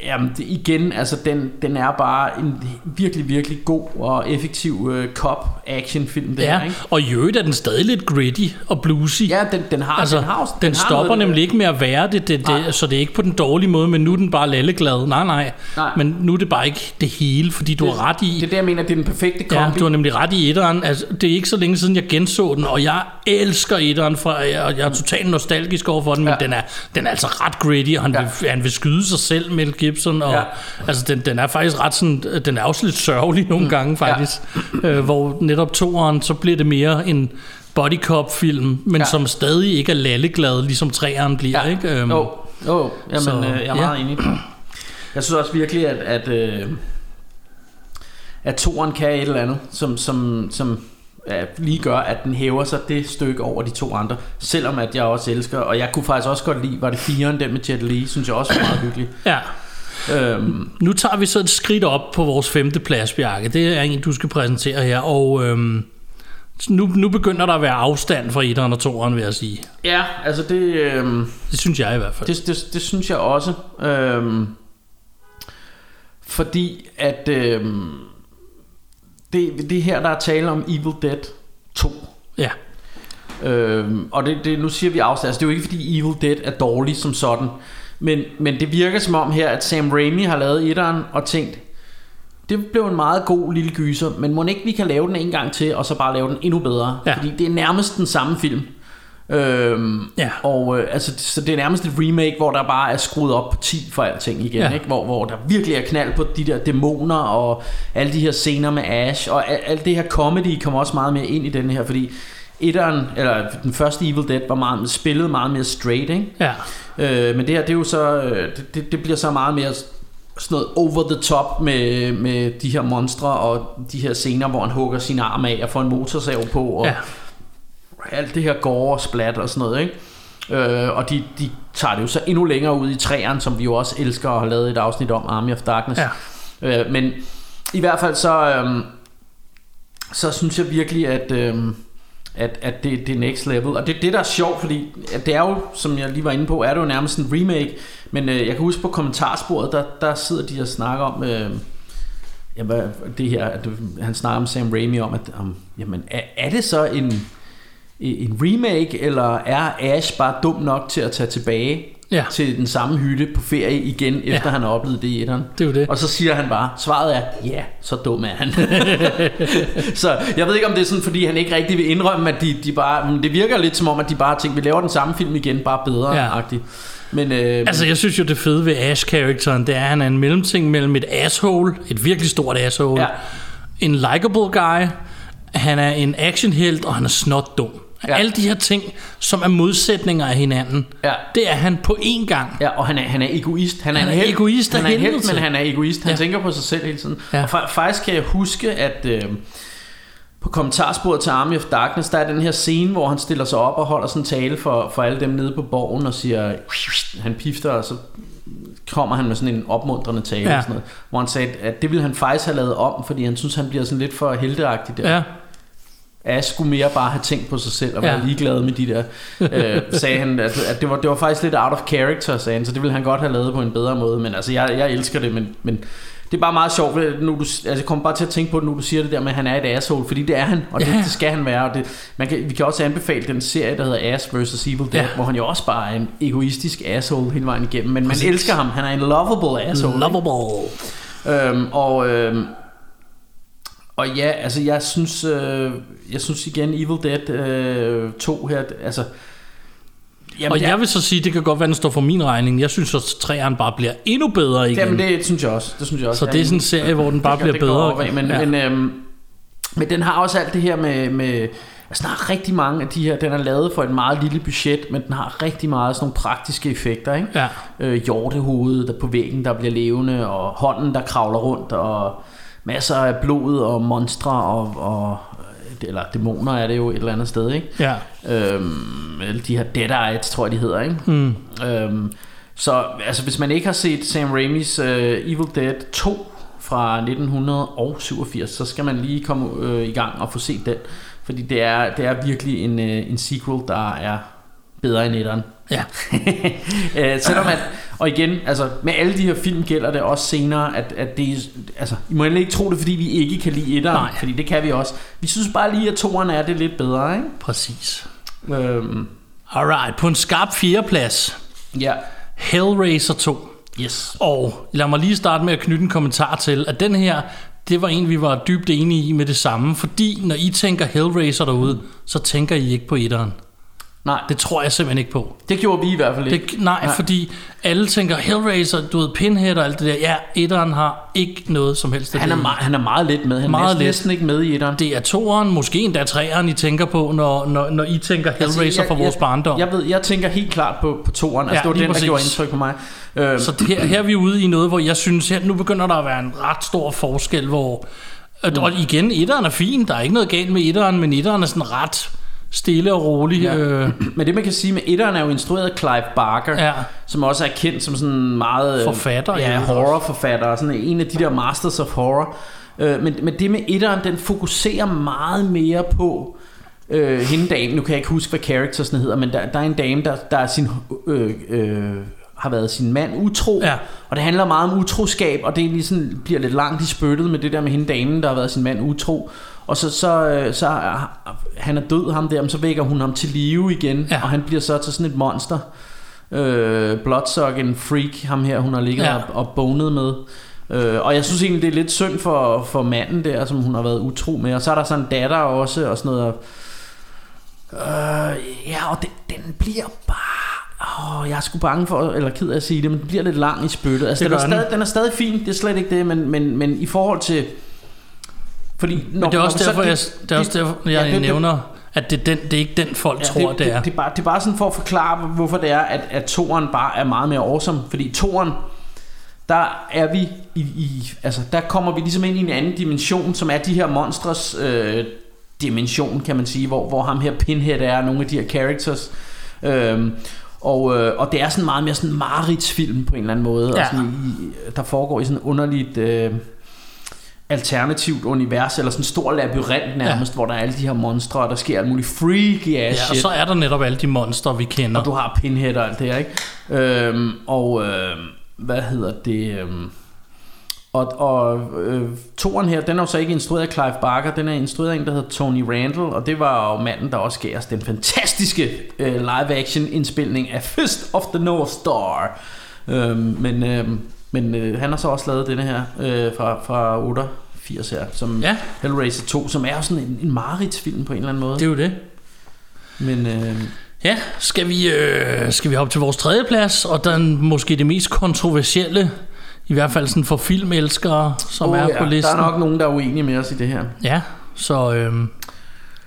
Jamen det, igen, altså den, den er bare en virkelig, virkelig god og effektiv øh, cop action film der, Ja, ikke? og i øvrigt er den stadig lidt gritty og bluesy. Ja, den, den har, Altså, den har, også- den har stopper noget- nemlig ikke med at være det, det, det så det er ikke på den dårlige måde, men nu er den bare lalleglad. Nej, nej, Nej. Men nu er det bare ikke det hele, fordi du har ret i... Det er det, jeg mener, det er den perfekte Ja, kombi. du har nemlig ret i etteren. Altså, det er ikke så længe siden, jeg genså den, og jeg elsker etteren, fra, og jeg er totalt nostalgisk over for den, men Ja. den, er, den er altså ret gritty, og han, Ja. vil, han vil skyde sig selv, Mel Gibson, og Ja. altså, den, den er faktisk ret sådan, den er også lidt sørgelig nogle gange faktisk, øh, hvor netop toeren, så bliver det mere en body cop film, men Ja. som stadig ikke er lalleglad, ligesom treeren bliver, Ja. ikke? Øhm, Jo, jo, jamen, så, øh, jeg er ja. meget enig. Jeg synes også virkelig, at, at, øh, at toren kan et eller andet, som, som, som ja, lige gør, at den hæver sig det stykke over de to andre. Selvom at jeg også elsker, og jeg kunne faktisk også godt lide, var det firen, den med Jet Li, synes jeg også var meget hyggelig. ja. Øhm, Nu tager vi så et skridt op på vores femte plads, Bjarke. Det er en, du skal præsentere her, og øhm, nu, nu begynder der at være afstand fra etteren og toeren, vil jeg sige. ja, altså det... Øh, Det synes jeg i hvert fald. Det, det, det synes jeg også. Øhm, fordi at øhm, det, det her, der er tale om Evil Dead 2. Ja, Øhm, og det, det, nu siger vi afstand. Altså, det er jo ikke fordi Evil Dead er dårlig som sådan. Men, men det virker som om her, at Sam Raimi har lavet etteren og tænkt, det blev en meget god lille gyser, men må ikke vi kan lave den en gang til, og så bare lave den endnu bedre. Ja. Fordi det er nærmest den samme film. Øhm, Ja. Og øh, altså, så det er nærmest et remake, hvor der bare er skruet op på 10 for alting igen, Ja. ikke? Hvor, hvor der virkelig er knald på de der dæmoner, og alle de her scener med Ash, og al- alt det her comedy kommer også meget mere ind i den her, fordi etteren, eller den første Evil Dead var meget, spillet meget mere straight, ikke? ja, Øh, men det her, det er jo så, øh, det, det, det bliver så meget mere sådan noget over the top med, med de her monstre og de her scener, hvor han hugger sin arm af og får en motorsav på, og ja. alt det her gore og splat og sådan noget, ikke? Øh, og de, de tager det jo så endnu længere ud i træerne, som vi jo også elsker og har lavet et afsnit om, Army of Darkness. Ja. Øh, men i hvert fald så, øhm, så synes jeg virkelig, at, øhm, at, at det, det er next level. Og det er det, der er sjovt, fordi det er jo, som jeg lige var inde på, er det jo nærmest en remake. Men øh, jeg kan huske på kommentarsporet, der, der sidder de og snakker om... Øh, jamen, det her, at han snakker om Sam Raimi om, at om, jamen, er, er det så en, en remake, eller er Ash bare dum nok til at tage tilbage Ja. til den samme hytte på ferie igen, efter Ja. han har oplevet det i etteren? Det er jo det. Og så siger han bare, svaret er, ja, så dum er han. så jeg ved ikke, om det er sådan, fordi han ikke rigtig vil indrømme, at de, de bare... Men det virker lidt som om, at de bare tænkt, vi laver den samme film igen, bare bedre. Ja. Ja. Men, øh, Altså, jeg synes jo, det fede ved Ash-karakteren, det er, at han er en mellemting mellem et asshole, et virkelig stort asshole, Ja. en likable guy, han er en actionhelt, og han er snot dum. Ja. Alle de her ting, som er modsætninger af hinanden, Ja. det er han på én gang. Ja, og han er, han er egoist. Han er, Han er helt, egoist af Han er til. men han er egoist. Han Ja. tænker på sig selv hele tiden. Ja. Og fa- faktisk kan jeg huske, at øh, på kommentarsporet til Army of Darkness, der er den her scene, hvor han stiller sig op og holder sådan en tale for, for alle dem nede på borgen og siger, han pifter, og så kommer han med sådan en opmuntrende tale, ja. og sådan noget, hvor han sagde, at det ville han faktisk have lavet om, fordi han synes, han bliver sådan lidt for helteagtig der. Ja, Ash skulle mere bare have tænkt på sig selv og være Ja. ligeglad med de der, øh, sagde han, at, at det, var, det var faktisk lidt out of character, sagde han, så det ville han godt have lavet på en bedre måde, men altså, jeg, jeg elsker det, men, men det er bare meget sjovt, nu du, altså, jeg kommer bare til at tænke på det, nu du siger det der med, at han er et asshole, fordi det er han, og det, Ja. det skal han være, og det, man kan, vi kan også anbefale den serie, der hedder Ass vs. Evil Dead, Ja. hvor han jo også bare er en egoistisk asshole hele vejen igennem, men man elsker ham, han er en lovable asshole. ikke? Lovable. Øhm, og, øhm, og ja, altså jeg synes, øh, jeg synes igen Evil Dead øh, 2 her, altså... Jamen, Og det er- jeg vil så sige, det kan godt være, den står for min regning. Jeg synes, at træeren bare bliver endnu bedre igen. Jamen det synes jeg også. Det synes jeg også. så det er sådan en serie, hvor den bare det, bliver det bedre. opad, men, ja. men, øhm, men den har også alt det her med, med altså den har rigtig mange af de her, den er lavet for et meget lille budget, men den har rigtig meget sådan nogle praktiske effekter, ikke? Ja. Øh, hjortehovedet der på væggen, der bliver levende, og hånden, der kravler rundt, og masser af blod og monstre, og, og eller dæmoner er det jo et eller andet sted, ikke? Ja. Øhm, eller de her Deadites, tror jeg, de hedder, ikke? Mm. Øhm, så altså, hvis man ikke har set Sam Raimis uh, Evil Dead 2 fra 1987, så skal man lige komme øh, i gang og få set den. Fordi det er, det er virkelig en, øh, en sequel, der er bedre end etteren. Ja. øh, selvom at, og igen, altså med alle de her film gælder det også senere, at, at det altså, I må endelig ikke tro det, fordi vi ikke kan lide etteren, Nej. fordi det kan vi også. Vi synes bare lige, at toeren er det lidt bedre, ikke? Præcis. Øhm, Alright, på en skarp fjerdeplads. ja. Hellraiser 2. Yes. Og lad mig lige starte med at knytte en kommentar til, at den her, det var en, vi var dybt enige i med det samme. Fordi når I tænker Hellraiser derude, så tænker I ikke på etteren. Nej, Det tror jeg simpelthen ikke på. det gjorde vi i hvert fald ikke. Det, nej, nej, fordi alle tænker Hellraiser, du ved, Pinhead og alt det der. Ja, etteren har ikke noget som helst Han er, meget, han er meget let med. Han Meget er næsten, næsten ikke med i etteren. Det er toeren, måske endda treeren, I tænker på, når, når, når I tænker Hellraiser altså, fra vores jeg, barndom. Jeg ved, jeg tænker helt klart på, på toeren. Altså, Ja, det var den, der præcis. gjorde indtryk på mig. Øhm, Så det her, her er vi ude i noget, hvor jeg synes, her, nu begynder der at være en ret stor forskel, hvor... Mm. Og igen, etteren er fin, der er ikke noget galt med etteren, men etteren er sådan ret stille og rolig. Ja. Ja. Øh, men det man kan sige med etteren er jo instrueret af Clive Barker, Ja. som også er kendt som sådan meget... øh, Forfatter, Ja, jo. horrorforfatter. Sådan en af de der masters of horror. Øh, men, men det med etteren, den fokuserer meget mere på øh, hende dame. Nu kan jeg ikke huske, hvad charactersen hedder, men der, der er en dame, der, der er sin... Øh, øh, har været sin mand utro, Ja. og det handler meget om utroskab, og det er ligesom, bliver lidt langt i spyttet med det der med hende damen, der har været sin mand utro, og så, så, øh, så er, han er død ham der, men så vækker hun ham til live igen, Ja. og han bliver så til sådan et monster, øh, bloodsucking freak, ham her, hun har ligget Ja. og, og bonet med. Øh, og jeg synes egentlig, det er lidt synd for, for manden der, som hun har været utro med. Og så er der sådan en datter også, og sådan noget. Øh, ja, og det, den bliver bare... Åh, jeg er sgu bange for, eller ked af at sige det, men den bliver lidt lang i spyttet. Altså, Det den, er den. stadig, den er stadig fin, det er slet ikke det, men, men, men i forhold til... Fordi, når, men det er også når så- derfor, jeg, det er også derfor, jeg ja, det- det- nævner, at det er, den, det er ikke den, folk ja, tror, det, det er. Det, det, er bare, det er bare sådan for at forklare, hvorfor det er, at, at toren bare er meget mere awesome. Fordi toren, der er vi i, i, altså der kommer vi ligesom ind i en anden dimension, som er de her monstres øh, dimension, kan man sige, hvor, hvor ham her Pinhead er, nogle af de her characters. Øhm, og, øh, og det er sådan meget mere sådan en mareridsfilm på en eller anden måde, Ja. og sådan i, der foregår i sådan underligt... Øh, alternativt univers, eller sådan en stor labyrint nærmest, ja. hvor der er alle de her monstre, og der sker alt muligt freaky ass Ja, og shit. så er der netop alle de monster, vi kender. Og du har Pinhead og alt det her, ikke? Øhm, og øhm, hvad hedder det? Øhm, og og øh, toren her, den er jo så ikke instrueret af Clive Barker, den er instrueret af en, der hedder Tony Randall, og det var jo manden, der også gav os den fantastiske øh, live-action indspilning af Fist of the North Star. Øhm, men øhm, men øh, han har så også lavet denne her øh, fra, fra 88 her, som Ja. Hellraiser 2, som er sådan en, en mareridsfilm på en eller anden måde. Det er jo det. Men øh, Ja, skal vi, øh, skal vi hoppe til vores tredje plads, og den måske det mest kontroversielle, i hvert fald sådan for filmelskere, som Åh er ja, på listen. Der er nok nogen, der er uenige med os i det her. Ja, så øh,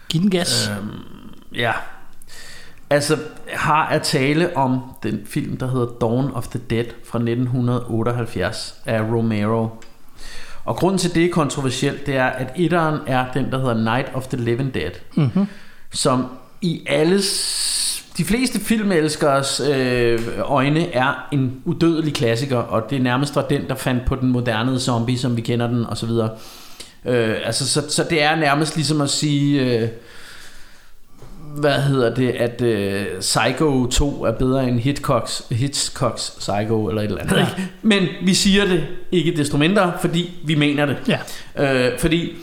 giv den gas. Øhm, ja. Altså, har at tale om den film, der hedder Dawn of the Dead fra 1978 af Romero. Og grunden til det er kontroversielt, det er, at etteren er den, der hedder Night of the Living Dead. Mm-hmm. Som i alles de fleste filmelskers øh, øjne er en udødelig klassiker, og det nærmest var den, der fandt på den moderne zombie, som vi kender den, osv. Øh, altså, så, så det er nærmest ligesom at sige... Øh, hvad hedder det, at øh, Psycho 2 er bedre end Hitchcocks, Hitchcocks Psycho eller et eller andet. Ja. Men vi siger det ikke desto mindre, fordi vi mener det. Ja. Øh, fordi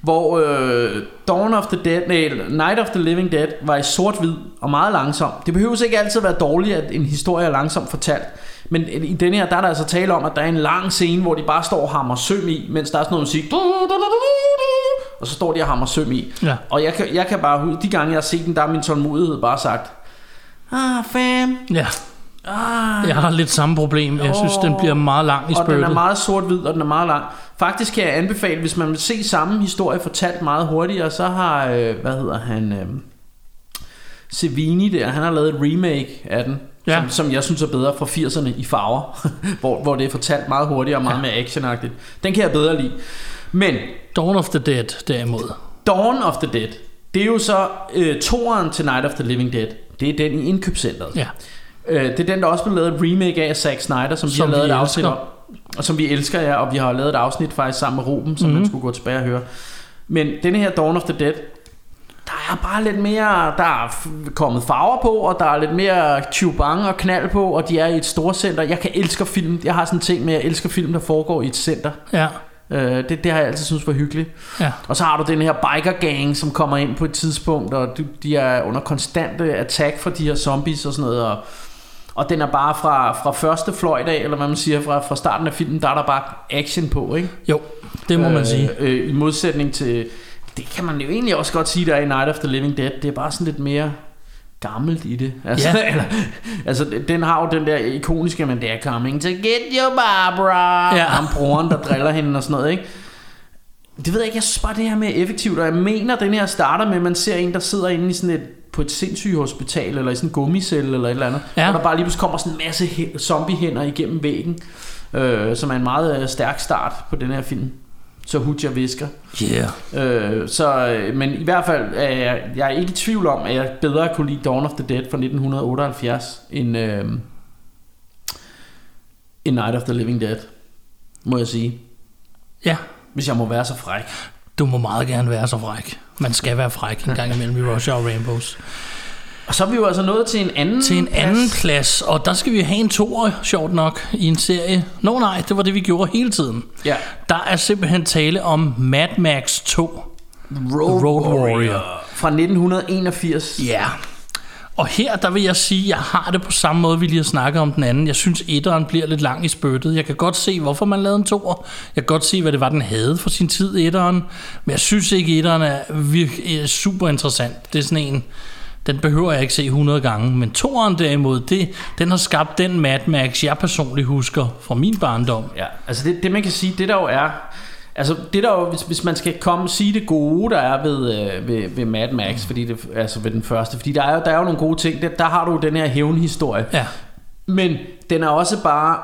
hvor øh, Dawn of the Dead, nej, Night of the Living Dead var i sort-hvid og meget langsom. Det behøver ikke altid være dårligt, at en historie er langsomt fortalt. Men i den her, der er der altså tale om, at der er en lang scene, hvor de bare står og hammer søm i, mens der er sådan noget musik. Og så står de og hammer søm i. Ja. Og jeg kan, jeg kan bare, de gange jeg har set den, der er min tålmodighed bare sagt, ah, fam, Ja, ah, jeg har lidt samme problem. Jeg synes, den bliver meget lang i og den er meget sort-hvid, og den er meget lang. Faktisk kan jeg anbefale, hvis man vil se samme historie fortalt meget hurtigere, så har, øh, hvad hedder han, øh, Savini der, han har lavet et remake af den, Ja. som, som jeg synes er bedre fra 80'erne i farver, hvor, hvor det er fortalt meget hurtigere og meget mere actionagtigt. Den kan jeg bedre lide. Men Dawn of the Dead, derimod. Dawn of the Dead, det er jo så øh, toeren til Night of the Living Dead. Det er den i indkøbscenteret. Ja. Øh, det er den, der også blev lavet et remake af Zack Snyder, som, Som vi har lavet vi et afsnit om. Og som vi elsker, ja. Og vi har lavet et afsnit faktisk sammen med Ruben, som mm-hmm. man skulle gå tilbage og høre. Men denne her Dawn of the Dead, der er bare lidt mere, der er kommet farver på, og der er lidt mere chubang og knald på, og de er i et storcenter. Jeg kan elske film. Jeg har sådan en ting med, at jeg elsker film, der foregår i et center. Ja. Øh, det, det har jeg altid synes var hyggeligt. Ja. Og så har du den her biker gang, som kommer ind på et tidspunkt, og de, de er under konstante attack fra de her zombies og sådan noget, og, og den er bare fra, fra første fløjt af, eller hvad man siger, fra, fra starten af filmen, der er der bare action på, ikke? Jo, det må man sige. Øh, I modsætning til, det kan man jo egentlig også godt sige, der er i Night of the Living Dead, det er bare sådan lidt mere gammelt i det. Altså, Ja. eller, altså den har jo den der ikoniske, men det er coming to get you, Barbara. Ja. Ham broren, der driller hende og sådan noget, ikke? Det ved jeg ikke, jeg synes bare, det her med effektivt, og jeg mener, at den her starter med, at man ser en, der sidder inde i sådan et, på et sindssygehospital, eller i sådan en gummicelle, eller et eller andet, Ja. hvor der bare lige pludselig kommer sådan en masse zombiehænder igennem væggen, øh, som er en meget øh, stærk start på den her film. Så Hudja visker. Yeah. Øh, så, øh, men i hvert fald er jeg, jeg er ikke i tvivl om, at jeg bedre kunne lide Dawn of the Dead fra 1978 end, øh, end Night of the Living Dead, må jeg sige. Ja, Hvis jeg må være så fræk. du må meget gerne være så fræk. Man skal være fræk en gang imellem i Russia og Rainbows. Og så er vi jo altså nået til en anden Til en anden plads, og der skal vi have en toer, sjovt nok, i en serie. Nå nej, det var det, vi gjorde hele tiden. Ja. Der er simpelthen tale om Mad Max 2. Road, Road Warrior. Fra 1981. Ja. Og her, der vil jeg sige, at jeg har det på samme måde, vi lige har snakket om den anden. Jeg synes, etteren bliver lidt lang i spyttet. Jeg kan godt se, hvorfor man lavede en toer. Jeg kan godt se, hvad det var, den havde for sin tid, etteren. Men jeg synes ikke, etteren er virkelig er super interessant. Det er sådan en, den behøver jeg ikke se 100 gange. Men toeren derimod, det, den har skabt den Mad Max, jeg personligt husker fra min barndom. Ja, altså det, det man kan sige, det der jo er, altså det der jo, hvis, hvis man skal komme sige det gode, der er ved, øh, ved, ved Mad Max, fordi det, altså ved den første, fordi der er, der er jo nogle gode ting, der, der har du den her hævnhistorie, Ja, men den er også bare,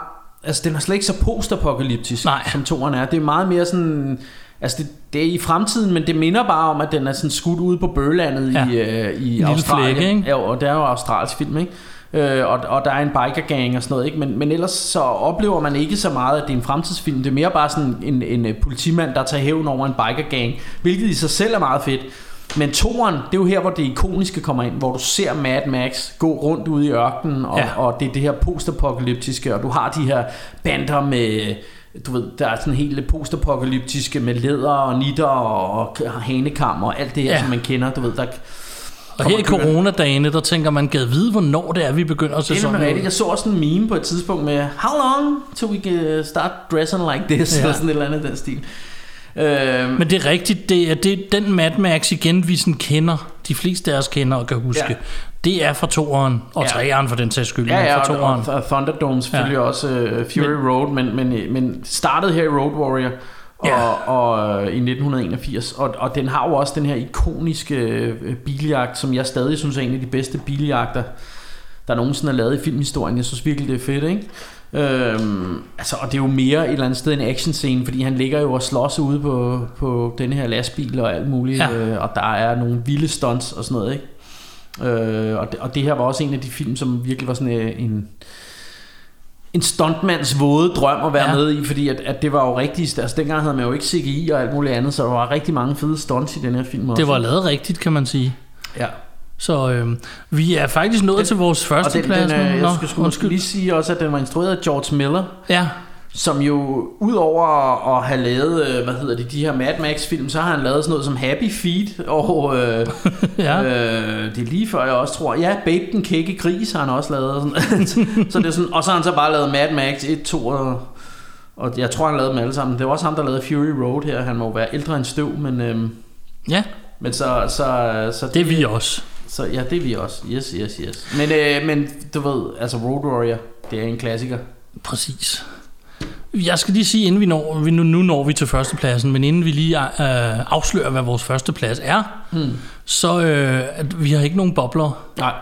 altså den er slet ikke så postapokalyptisk, Nej. som toren er, det er meget mere sådan, altså det, det er i fremtiden, men det minder bare om, at den er sådan skudt ude på bøgelandet Ja. i, øh, i lille Australien. flække, ikke? Ja, og det er jo australsk film, ikke? Øh, og, og der er en biker gang og sådan noget, ikke? Men, men ellers så oplever man ikke så meget, at det er en fremtidsfilm. Det er mere bare sådan en, en øh, politimand, der tager hævn over en biker gang, hvilket i sig selv er meget fedt. Men toren, det er jo her, hvor det ikoniske kommer ind, hvor du ser Mad Max gå rundt ude i ørkenen, og, ja. og det er det her postapokalyptiske, og du har de her bander med, du ved, der er sådan helt postapokalyptiske med læder og nitter og, hanekam og alt det her, Ja. som man kender, du ved, der og her i coronadagene, der tænker man, gad vide, hvornår det er, vi begynder at se Det er sådan noget. Jeg så også en meme på et tidspunkt med How long till we can start dressing like this? Ja. Eller sådan et eller andet den stil. Øhm, Men det er rigtigt, det er, det er den Mad Max igen, vi sådan kender, de fleste af os kender og kan huske. Ja. Det er fra toeren, og Ja. treeren for den sags skyld, ja, ja, fra toeren. og, og Thunderdome selvfølgelig ja. også uh, Fury men, Road, men, men, men startede her i Road Warrior og, Ja. og, og i 1981, og, og den har jo også den her ikoniske øh, biljagt, som jeg stadig synes er en af de bedste biljagter, der nogensinde er lavet i filmhistorien. Jeg synes virkelig, det er fedt, ikke? Øhm, altså, og det er jo mere et eller andet sted en actionscene, fordi han ligger jo og slås ude på, på den her lastbil og alt muligt, ja. øh, og der er nogle vilde stunts og sådan noget, ikke? Øh, og, det, og det her var også en af de film, som virkelig var sådan øh, en, en stuntmans våde drøm at være Ja. med i, fordi at, at det var jo rigtigt, altså dengang havde man jo ikke CGI og alt muligt andet, så der var rigtig mange fede stunts i den her film også. Det var lavet rigtigt, kan man sige. ja. Så øh, vi er faktisk nået Den- til vores Og første den, plads den, øh, jeg skal, skulle måske lige sige også, at den var instrueret af George Miller, Ja, som jo udover at have lavet, øh, hvad hedder det, de her Mad Max film, så har han lavet sådan noget som Happy Feet, og øh, ja. øh, det er lige før jeg også tror, ja, Babe den kække gris har han også lavet, sådan. så det er sådan, og så har han så bare lavet Mad Max 1, 2 og, og jeg tror han lavede dem alle sammen. Det var også ham, der lavede Fury Road her, han må jo være ældre end støv, men, øh, ja, men så, så, så det er vi også. Så ja, det er vi også. Yes, yes, yes. Men, øh, men du ved, altså Road Warrior, det er en klassiker. Præcis. Jeg skal lige sige, inden vi når, vi nu, nu når vi til førstepladsen, men inden vi lige øh, afslører, hvad vores første plads er, Hmm. så øh, at vi har ikke nogen bobler. Nej.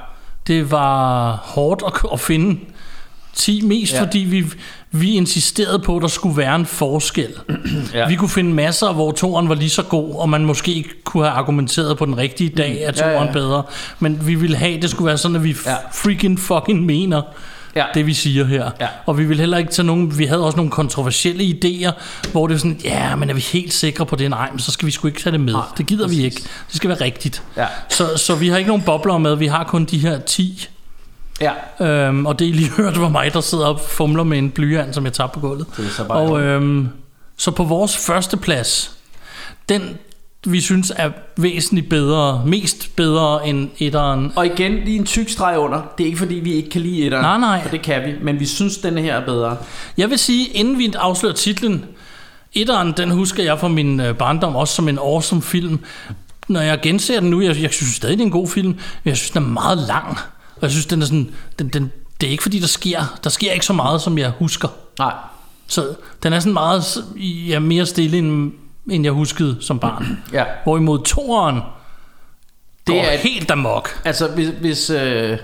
Det var hårdt at, at finde 10, mest ja. Fordi vi, vi insisterede på, at der skulle være en forskel. Ja. Vi kunne finde masser, hvor toren var lige så god, og man måske ikke kunne have argumenteret på den rigtige dag, at Ja, toren ja, ja, ja. bedre. Men vi ville have, at det skulle være sådan, at vi Ja. freaking fucking mener Ja. det, vi siger her. Ja. Og vi ville heller ikke tage nogen, vi havde også nogle kontroversielle idéer, hvor det er sådan, ja, men er vi helt sikre på det? Nej, men så skal vi sgu ikke tage det med. Nej, det gider vi præcis. ikke. Det skal være rigtigt. Ja. Så, så vi har ikke nogen bobler med, vi har kun de her 10 Ja. Øhm, og det I lige hørte var mig, der sidder og fumler med en blyant, som jeg tager på gulvet. Det er så bare Og øhm, så på vores første plads, den vi synes er væsentligt bedre, mest bedre end etteren. Og igen, lige en tyk streg under. Det er ikke fordi, vi ikke kan lide etteren. Nej, nej. For det kan vi. Men vi synes, denne her er bedre. Jeg vil sige, inden vi afslører titlen, etteren, den husker jeg fra min øh, barndom også som en awesome film. Når jeg genser den nu, jeg, jeg synes stadig, det er en god film, men jeg synes, den er meget lang. Og jeg synes, den er sådan, den, den, det er ikke fordi, der sker, der sker ikke så meget, som jeg husker. Nej. Så den er sådan meget ja, mere stille, end, end jeg huskede som barn. Ja. Hvorimod toeren, det går er- helt amok. Altså, hvis, hvis, øh,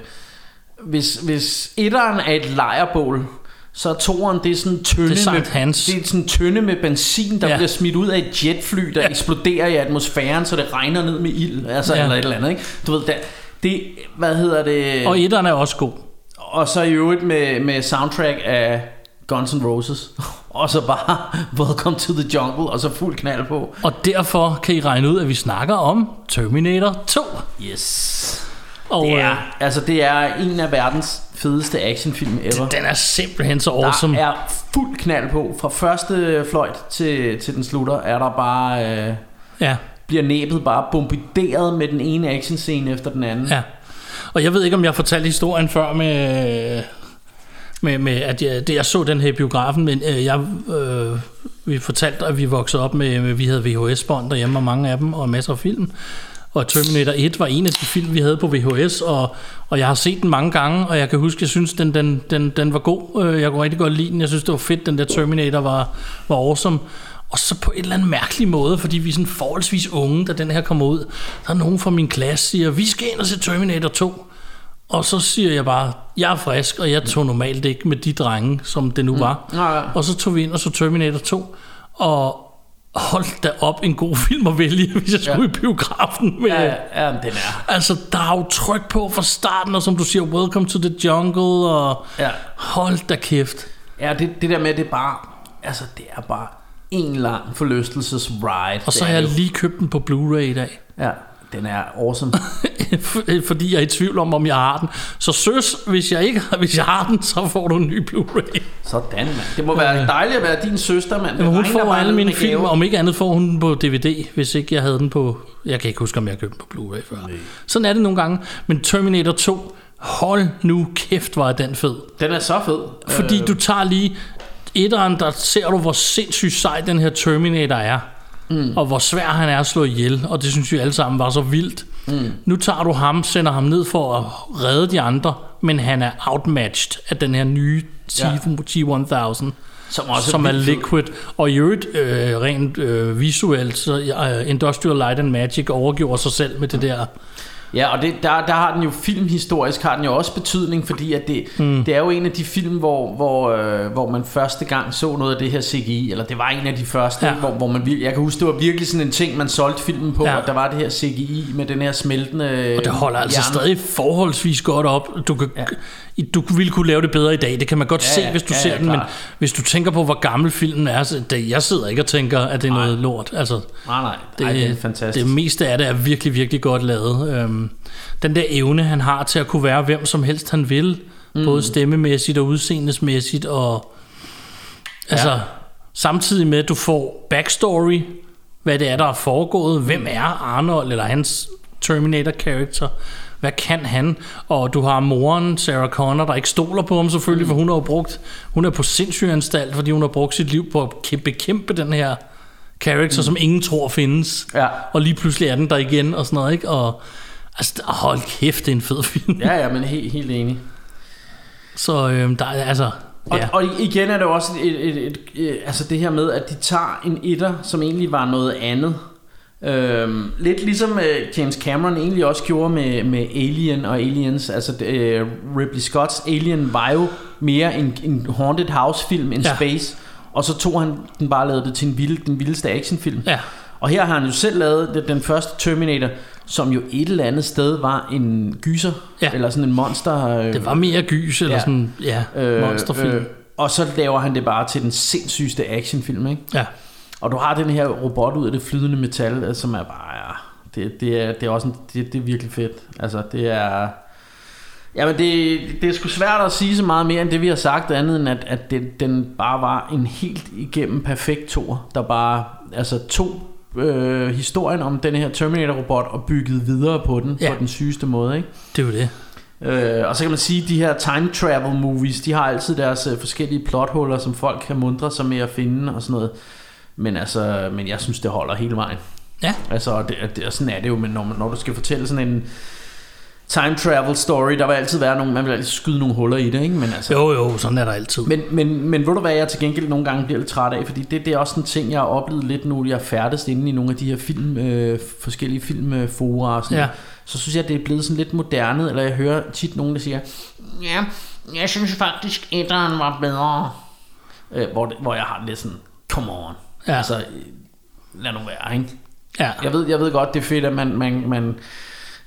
hvis, hvis etteren er et lejrbål, så er toeren, det er sådan en tønde, Det er med, Hans. det er sådan en tønde med benzin, der Ja. bliver smidt ud af et jetfly, der Ja. eksploderer i atmosfæren, så det regner ned med ild, altså, ja. eller et eller andet, ikke? Du ved, der, det, hvad hedder det? Og etteren er også god. Og så i øvrigt med, med soundtrack af Guns N' Roses. Og så bare Welcome to the Jungle, og så fuld knald på. Og derfor kan I regne ud, at vi snakker om Terminator 2. Yes. Og Det øh, er, altså, det er en af verdens fedeste actionfilm ever. den er simpelthen så awesome. Der er fuld knald på. Fra første fløjt til, til den slutter, er der bare... Øh, Ja, bliver næbet bare bombarderet med den ene actionscene efter den anden. ja. Og jeg ved ikke, om jeg fortalte historien før med, med, med at jeg, det, jeg så den her i biografen, men øh, jeg, øh, vi fortalte, at vi voksede op med, med vi havde VHS-bånd derhjemme, og mange af dem, og masser af film. Og Terminator 1 var en af de film, vi havde på VHS, og, og jeg har set den mange gange, og jeg kan huske, jeg synes, den, den, den, den var god. Øh, jeg kunne rigtig godt lide den. Jeg synes, det var fedt, den der Terminator var, var awesome. Og så på en eller anden mærkelig måde, fordi vi er sådan forholdsvis unge, da den her kommer ud, der er nogen fra min klasse, siger, vi skal ind og se Terminator 2. Og så siger jeg bare, jeg er frisk, og jeg tog normalt ikke med de drenge, som det nu var. Ja, ja. Og så tog vi ind og så Terminator 2, og hold da op en god film at vælge, hvis jeg skulle Ja. i biografen med. Ja, ja, den er. Altså, der er jo tryk på fra starten, og som du siger, welcome to the jungle, og Ja. hold da kæft. Ja, det, det der med, det er bare... Altså, det er bare en lang forlystelsesride. Og så har jeg lige købt den på Blu-ray i dag. Ja, den er awesome. fordi jeg er i tvivl om, om jeg har den. Så søs, hvis jeg ikke har, hvis jeg har den, så får du en ny Blu-ray. Sådan, mand. Det må være dejligt at være din søster, mand. Jamen, hun får alle mine film, om ikke andet får hun den på DVD, hvis ikke jeg havde den på... Jeg kan ikke huske, om jeg købte den på Blu-ray før. Nej. Sådan er det nogle gange. Men Terminator 2, hold nu kæft, var den fed. Den er så fed. Fordi du tager lige etteren, der ser du, hvor sindssygt sej den her Terminator er. Mm. Og hvor svær han er at slå ihjel. Og det synes vi alle sammen var så vildt. Mm. Nu tager du ham, sender ham ned for at redde de andre. Men han er outmatched af den her nye T- Ja. G1000 som også som er liquid. Og i øvrigt, øh, rent øh, visuelt, så øh, Industrial Light and Magic overgjorde sig selv med det der Ja, og det, der, der har den jo filmhistorisk har den jo også betydning, fordi at det, mm. det er jo en af de film, hvor, hvor, øh, hvor man første gang så noget af det her CGI, eller det var en af de første, Ja. hvor, hvor man jeg kan huske, det var virkelig sådan en ting, man solgte filmen på, Ja. at der var det her CGI med den her smeltende Og det holder altså jern. stadig forholdsvis godt op. Du, kan, ja. Du ville kunne lave det bedre i dag. Det kan man godt Ja, se, hvis du Ja, ser ja, den. Men hvis du tænker på, hvor gammel filmen er, så det, jeg sidder ikke og tænker, at det er noget lort. Altså, Nej, nej, det, det, Ej, det er fantastisk. Det meste af det er virkelig, virkelig godt lavet. Øhm, den der evne, han har til at kunne være hvem som helst, han vil. Mm. Både stemmemæssigt og udseendesmæssigt. Og, altså, Ja. samtidig med, at du får backstory, hvad det er, der er foregået. Hvem er Arnold, eller hans Terminator-character? Hvad kan han? Og du har moren, Sarah Connor, der ikke stoler på ham selvfølgelig, for hun har brugt, hun er på sindssygeanstalt, fordi hun har brugt sit liv på at kæmpe- bekæmpe den her character, mm. som ingen tror findes. Ja. Og lige pludselig er den der igen, og sådan noget, ikke? Og altså, hold kæft, det er en fed film. Ja, ja, men helt, helt enig. Så øhm, der er altså... Og, Ja. ja. og igen er det også et, et, et, et, altså det her med, at de tager en etter, som egentlig var noget andet. Øhm, lidt ligesom uh, James Cameron egentlig også gjorde med, med Alien og Aliens. Altså uh, Ridley Scotts Alien var jo mere en, en haunted house film end Ja. Space. Og så tog han den bare lavede det til en vild, den vildeste actionfilm. Ja. Og her har han jo selv lavet den første Terminator, som jo et eller andet sted var en gyser. Ja. Eller sådan en monster. øh, Det var mere gys, eller. Ja. sådan, ja, øh, monsterfilm. Øh, og så laver han det bare til den sindssygeste actionfilm, ikke? ja. Og du har den her robot ud af det flydende metal, øh, som er bare, ja, det, det, er, det er også en, det, det er virkelig fedt. Altså, det er... Jamen, det, det er sgu svært at sige så meget mere end det, vi har sagt, andet end at, at det, den bare var en helt igennem perfekt tor, der bare altså, tog øh, historien om den her Terminator-robot og byggede videre på den Ja. på den sygeste måde, ikke? Det er jo det. Øh, og så kan man sige, at de her time travel movies, de har altid deres øh, forskellige plothuller, som folk kan mundre sig med at finde og sådan noget. Men altså, men jeg synes, det holder hele vejen. Ja. Altså, og det, det, og sådan er det jo, men når, når du skal fortælle sådan en time travel story, der vil altid være nogle, man vil altid skyde nogle huller i det, ikke? Men altså, Jo, jo, sådan er der altid. men, men, men ved du hvad jeg til gengæld nogle gange bliver lidt træt af Fordi det, det er også en ting jeg har oplevet lidt nu Jeg er færdigst inde i nogle af de her film øh, Forskellige filmfora og sådan Ja. Så synes jeg det er blevet sådan lidt moderne Eller jeg hører tit nogen der siger Ja, jeg synes faktisk etteren var bedre øh, hvor, det, hvor jeg har lidt sådan Come on Ja. Altså lad nu være ikke ja. jeg ved, jeg ved godt, det er fedt, at man, man, man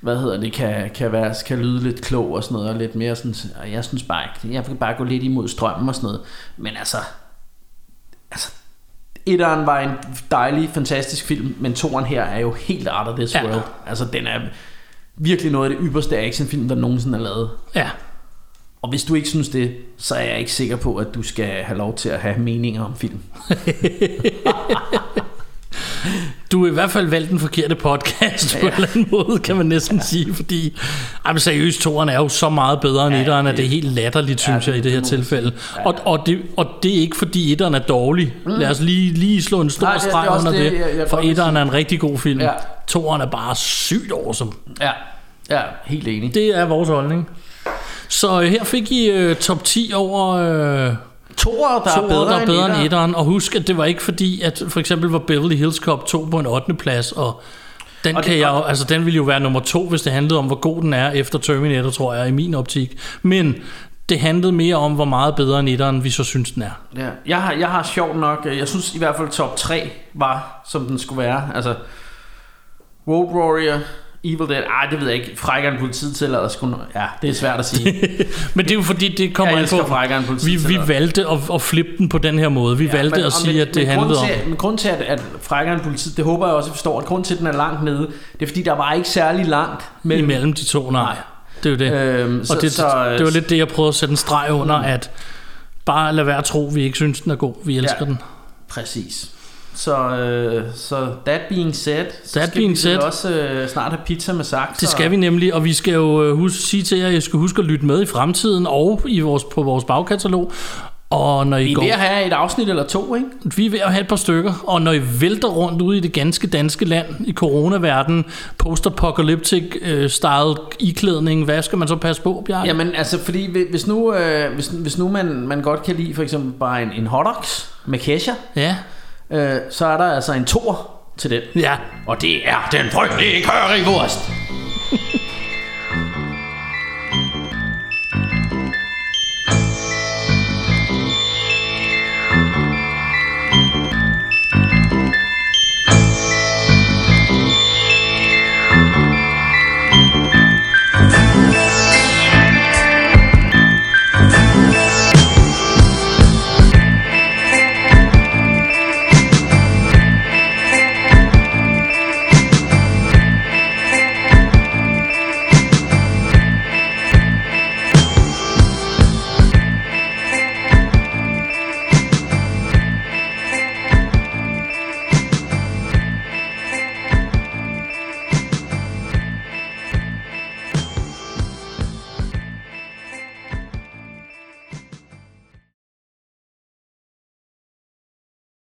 hvad hedder det, kan, kan, være, kan lyde lidt klog og sådan noget, og lidt mere sådan, og jeg synes bare ikke, jeg vil bare gå lidt imod strømmen og sådan noget, men altså, altså, etteren var en dejlig, fantastisk film, men toeren her er jo helt out of this Ja. world, altså den er virkelig noget af det ypperste actionfilm, der nogensinde er lavet, ja. og hvis du ikke synes det, så er jeg ikke sikker på, at du skal have lov til at have meninger om film. Du har i hvert fald valgt den forkerte podcast på en eller anden måde, kan man næsten sige, fordi ej, men seriøst, toeren er jo så meget bedre end Ja, etteren, at det- det er helt latterligt, synes det- jeg, i det her det tilfælde. Ja. Og, og, det, og det er ikke, fordi etteren er dårlig. Lad os lige, lige slå en stor Nej, det- det er streg også under det, det, jeg- jeg for etteren er en rigtig god film. Ja. Toeren er bare sygt awesome. Ja, ja helt enig. Det er vores holdning. Så øh, her fik I øh, top 10 over... Øh, Toer, der er bedre, der er bedre end etteren. etteren. Og husk, at det var ikke fordi, at for eksempel var Beverly Hills Cop 2 på en 8. plads, og den, Og kan det- jeg, jo- altså, den ville jo være nummer to, hvis det handlede om, hvor god den er efter Terminator, tror jeg, i min optik. Men det handlede mere om, hvor meget bedre end vi så synes, den er. Ja, jeg har, jeg har sjovt nok, øh, jeg synes i hvert fald top 3 var, som den skulle være. Altså, Road Warrior, Evil Dead, ej det ved jeg ikke, frækkeren politiet til, eller sgu, ja, det er svært at sige. Men det er jo fordi, det kommer an på, frækkeren vi, politiet. vi valgte at, at flippe den på den her måde. Vi ja, valgte men- at sige, men- at det men handlede om... Men grund til, at, at frækkeren politiet, det håber jeg også, at forstår, at grund til, at den er langt nede, det er fordi, der var ikke særlig langt mellem. Imellem de to, nej. Nej. Det er jo det. Øhm, og det, så, det var lidt det, jeg prøvede at sætte en streg under, at bare lad være at tro, vi ikke synes, den er god. Vi elsker Ja. den. Præcis. Så, øh, så that being said, så That skal being vi said. også øh, snart have pizza med saks. Det skal vi nemlig, og vi skal jo øh, huske, sige til jer, at I skal huske at lytte med i fremtiden og i vores, på vores bagkatalog. Og når I Vi er går, ved at have et afsnit eller to, ikke? vi er ved at have et par stykker, og når I vælter rundt ude i det ganske danske land, i coronaverdenen, post-apocalyptic øh, style iklædning, hvad skal man så passe på, Bjarke? Jamen altså, fordi hvi- hvis nu, øh, hvis, hvis nu man, man godt kan lide for eksempel bare en, en hotdogs med kesha, Ja, øh, så er der altså en tor til den. ja. Og det er den frygtelige currywurst.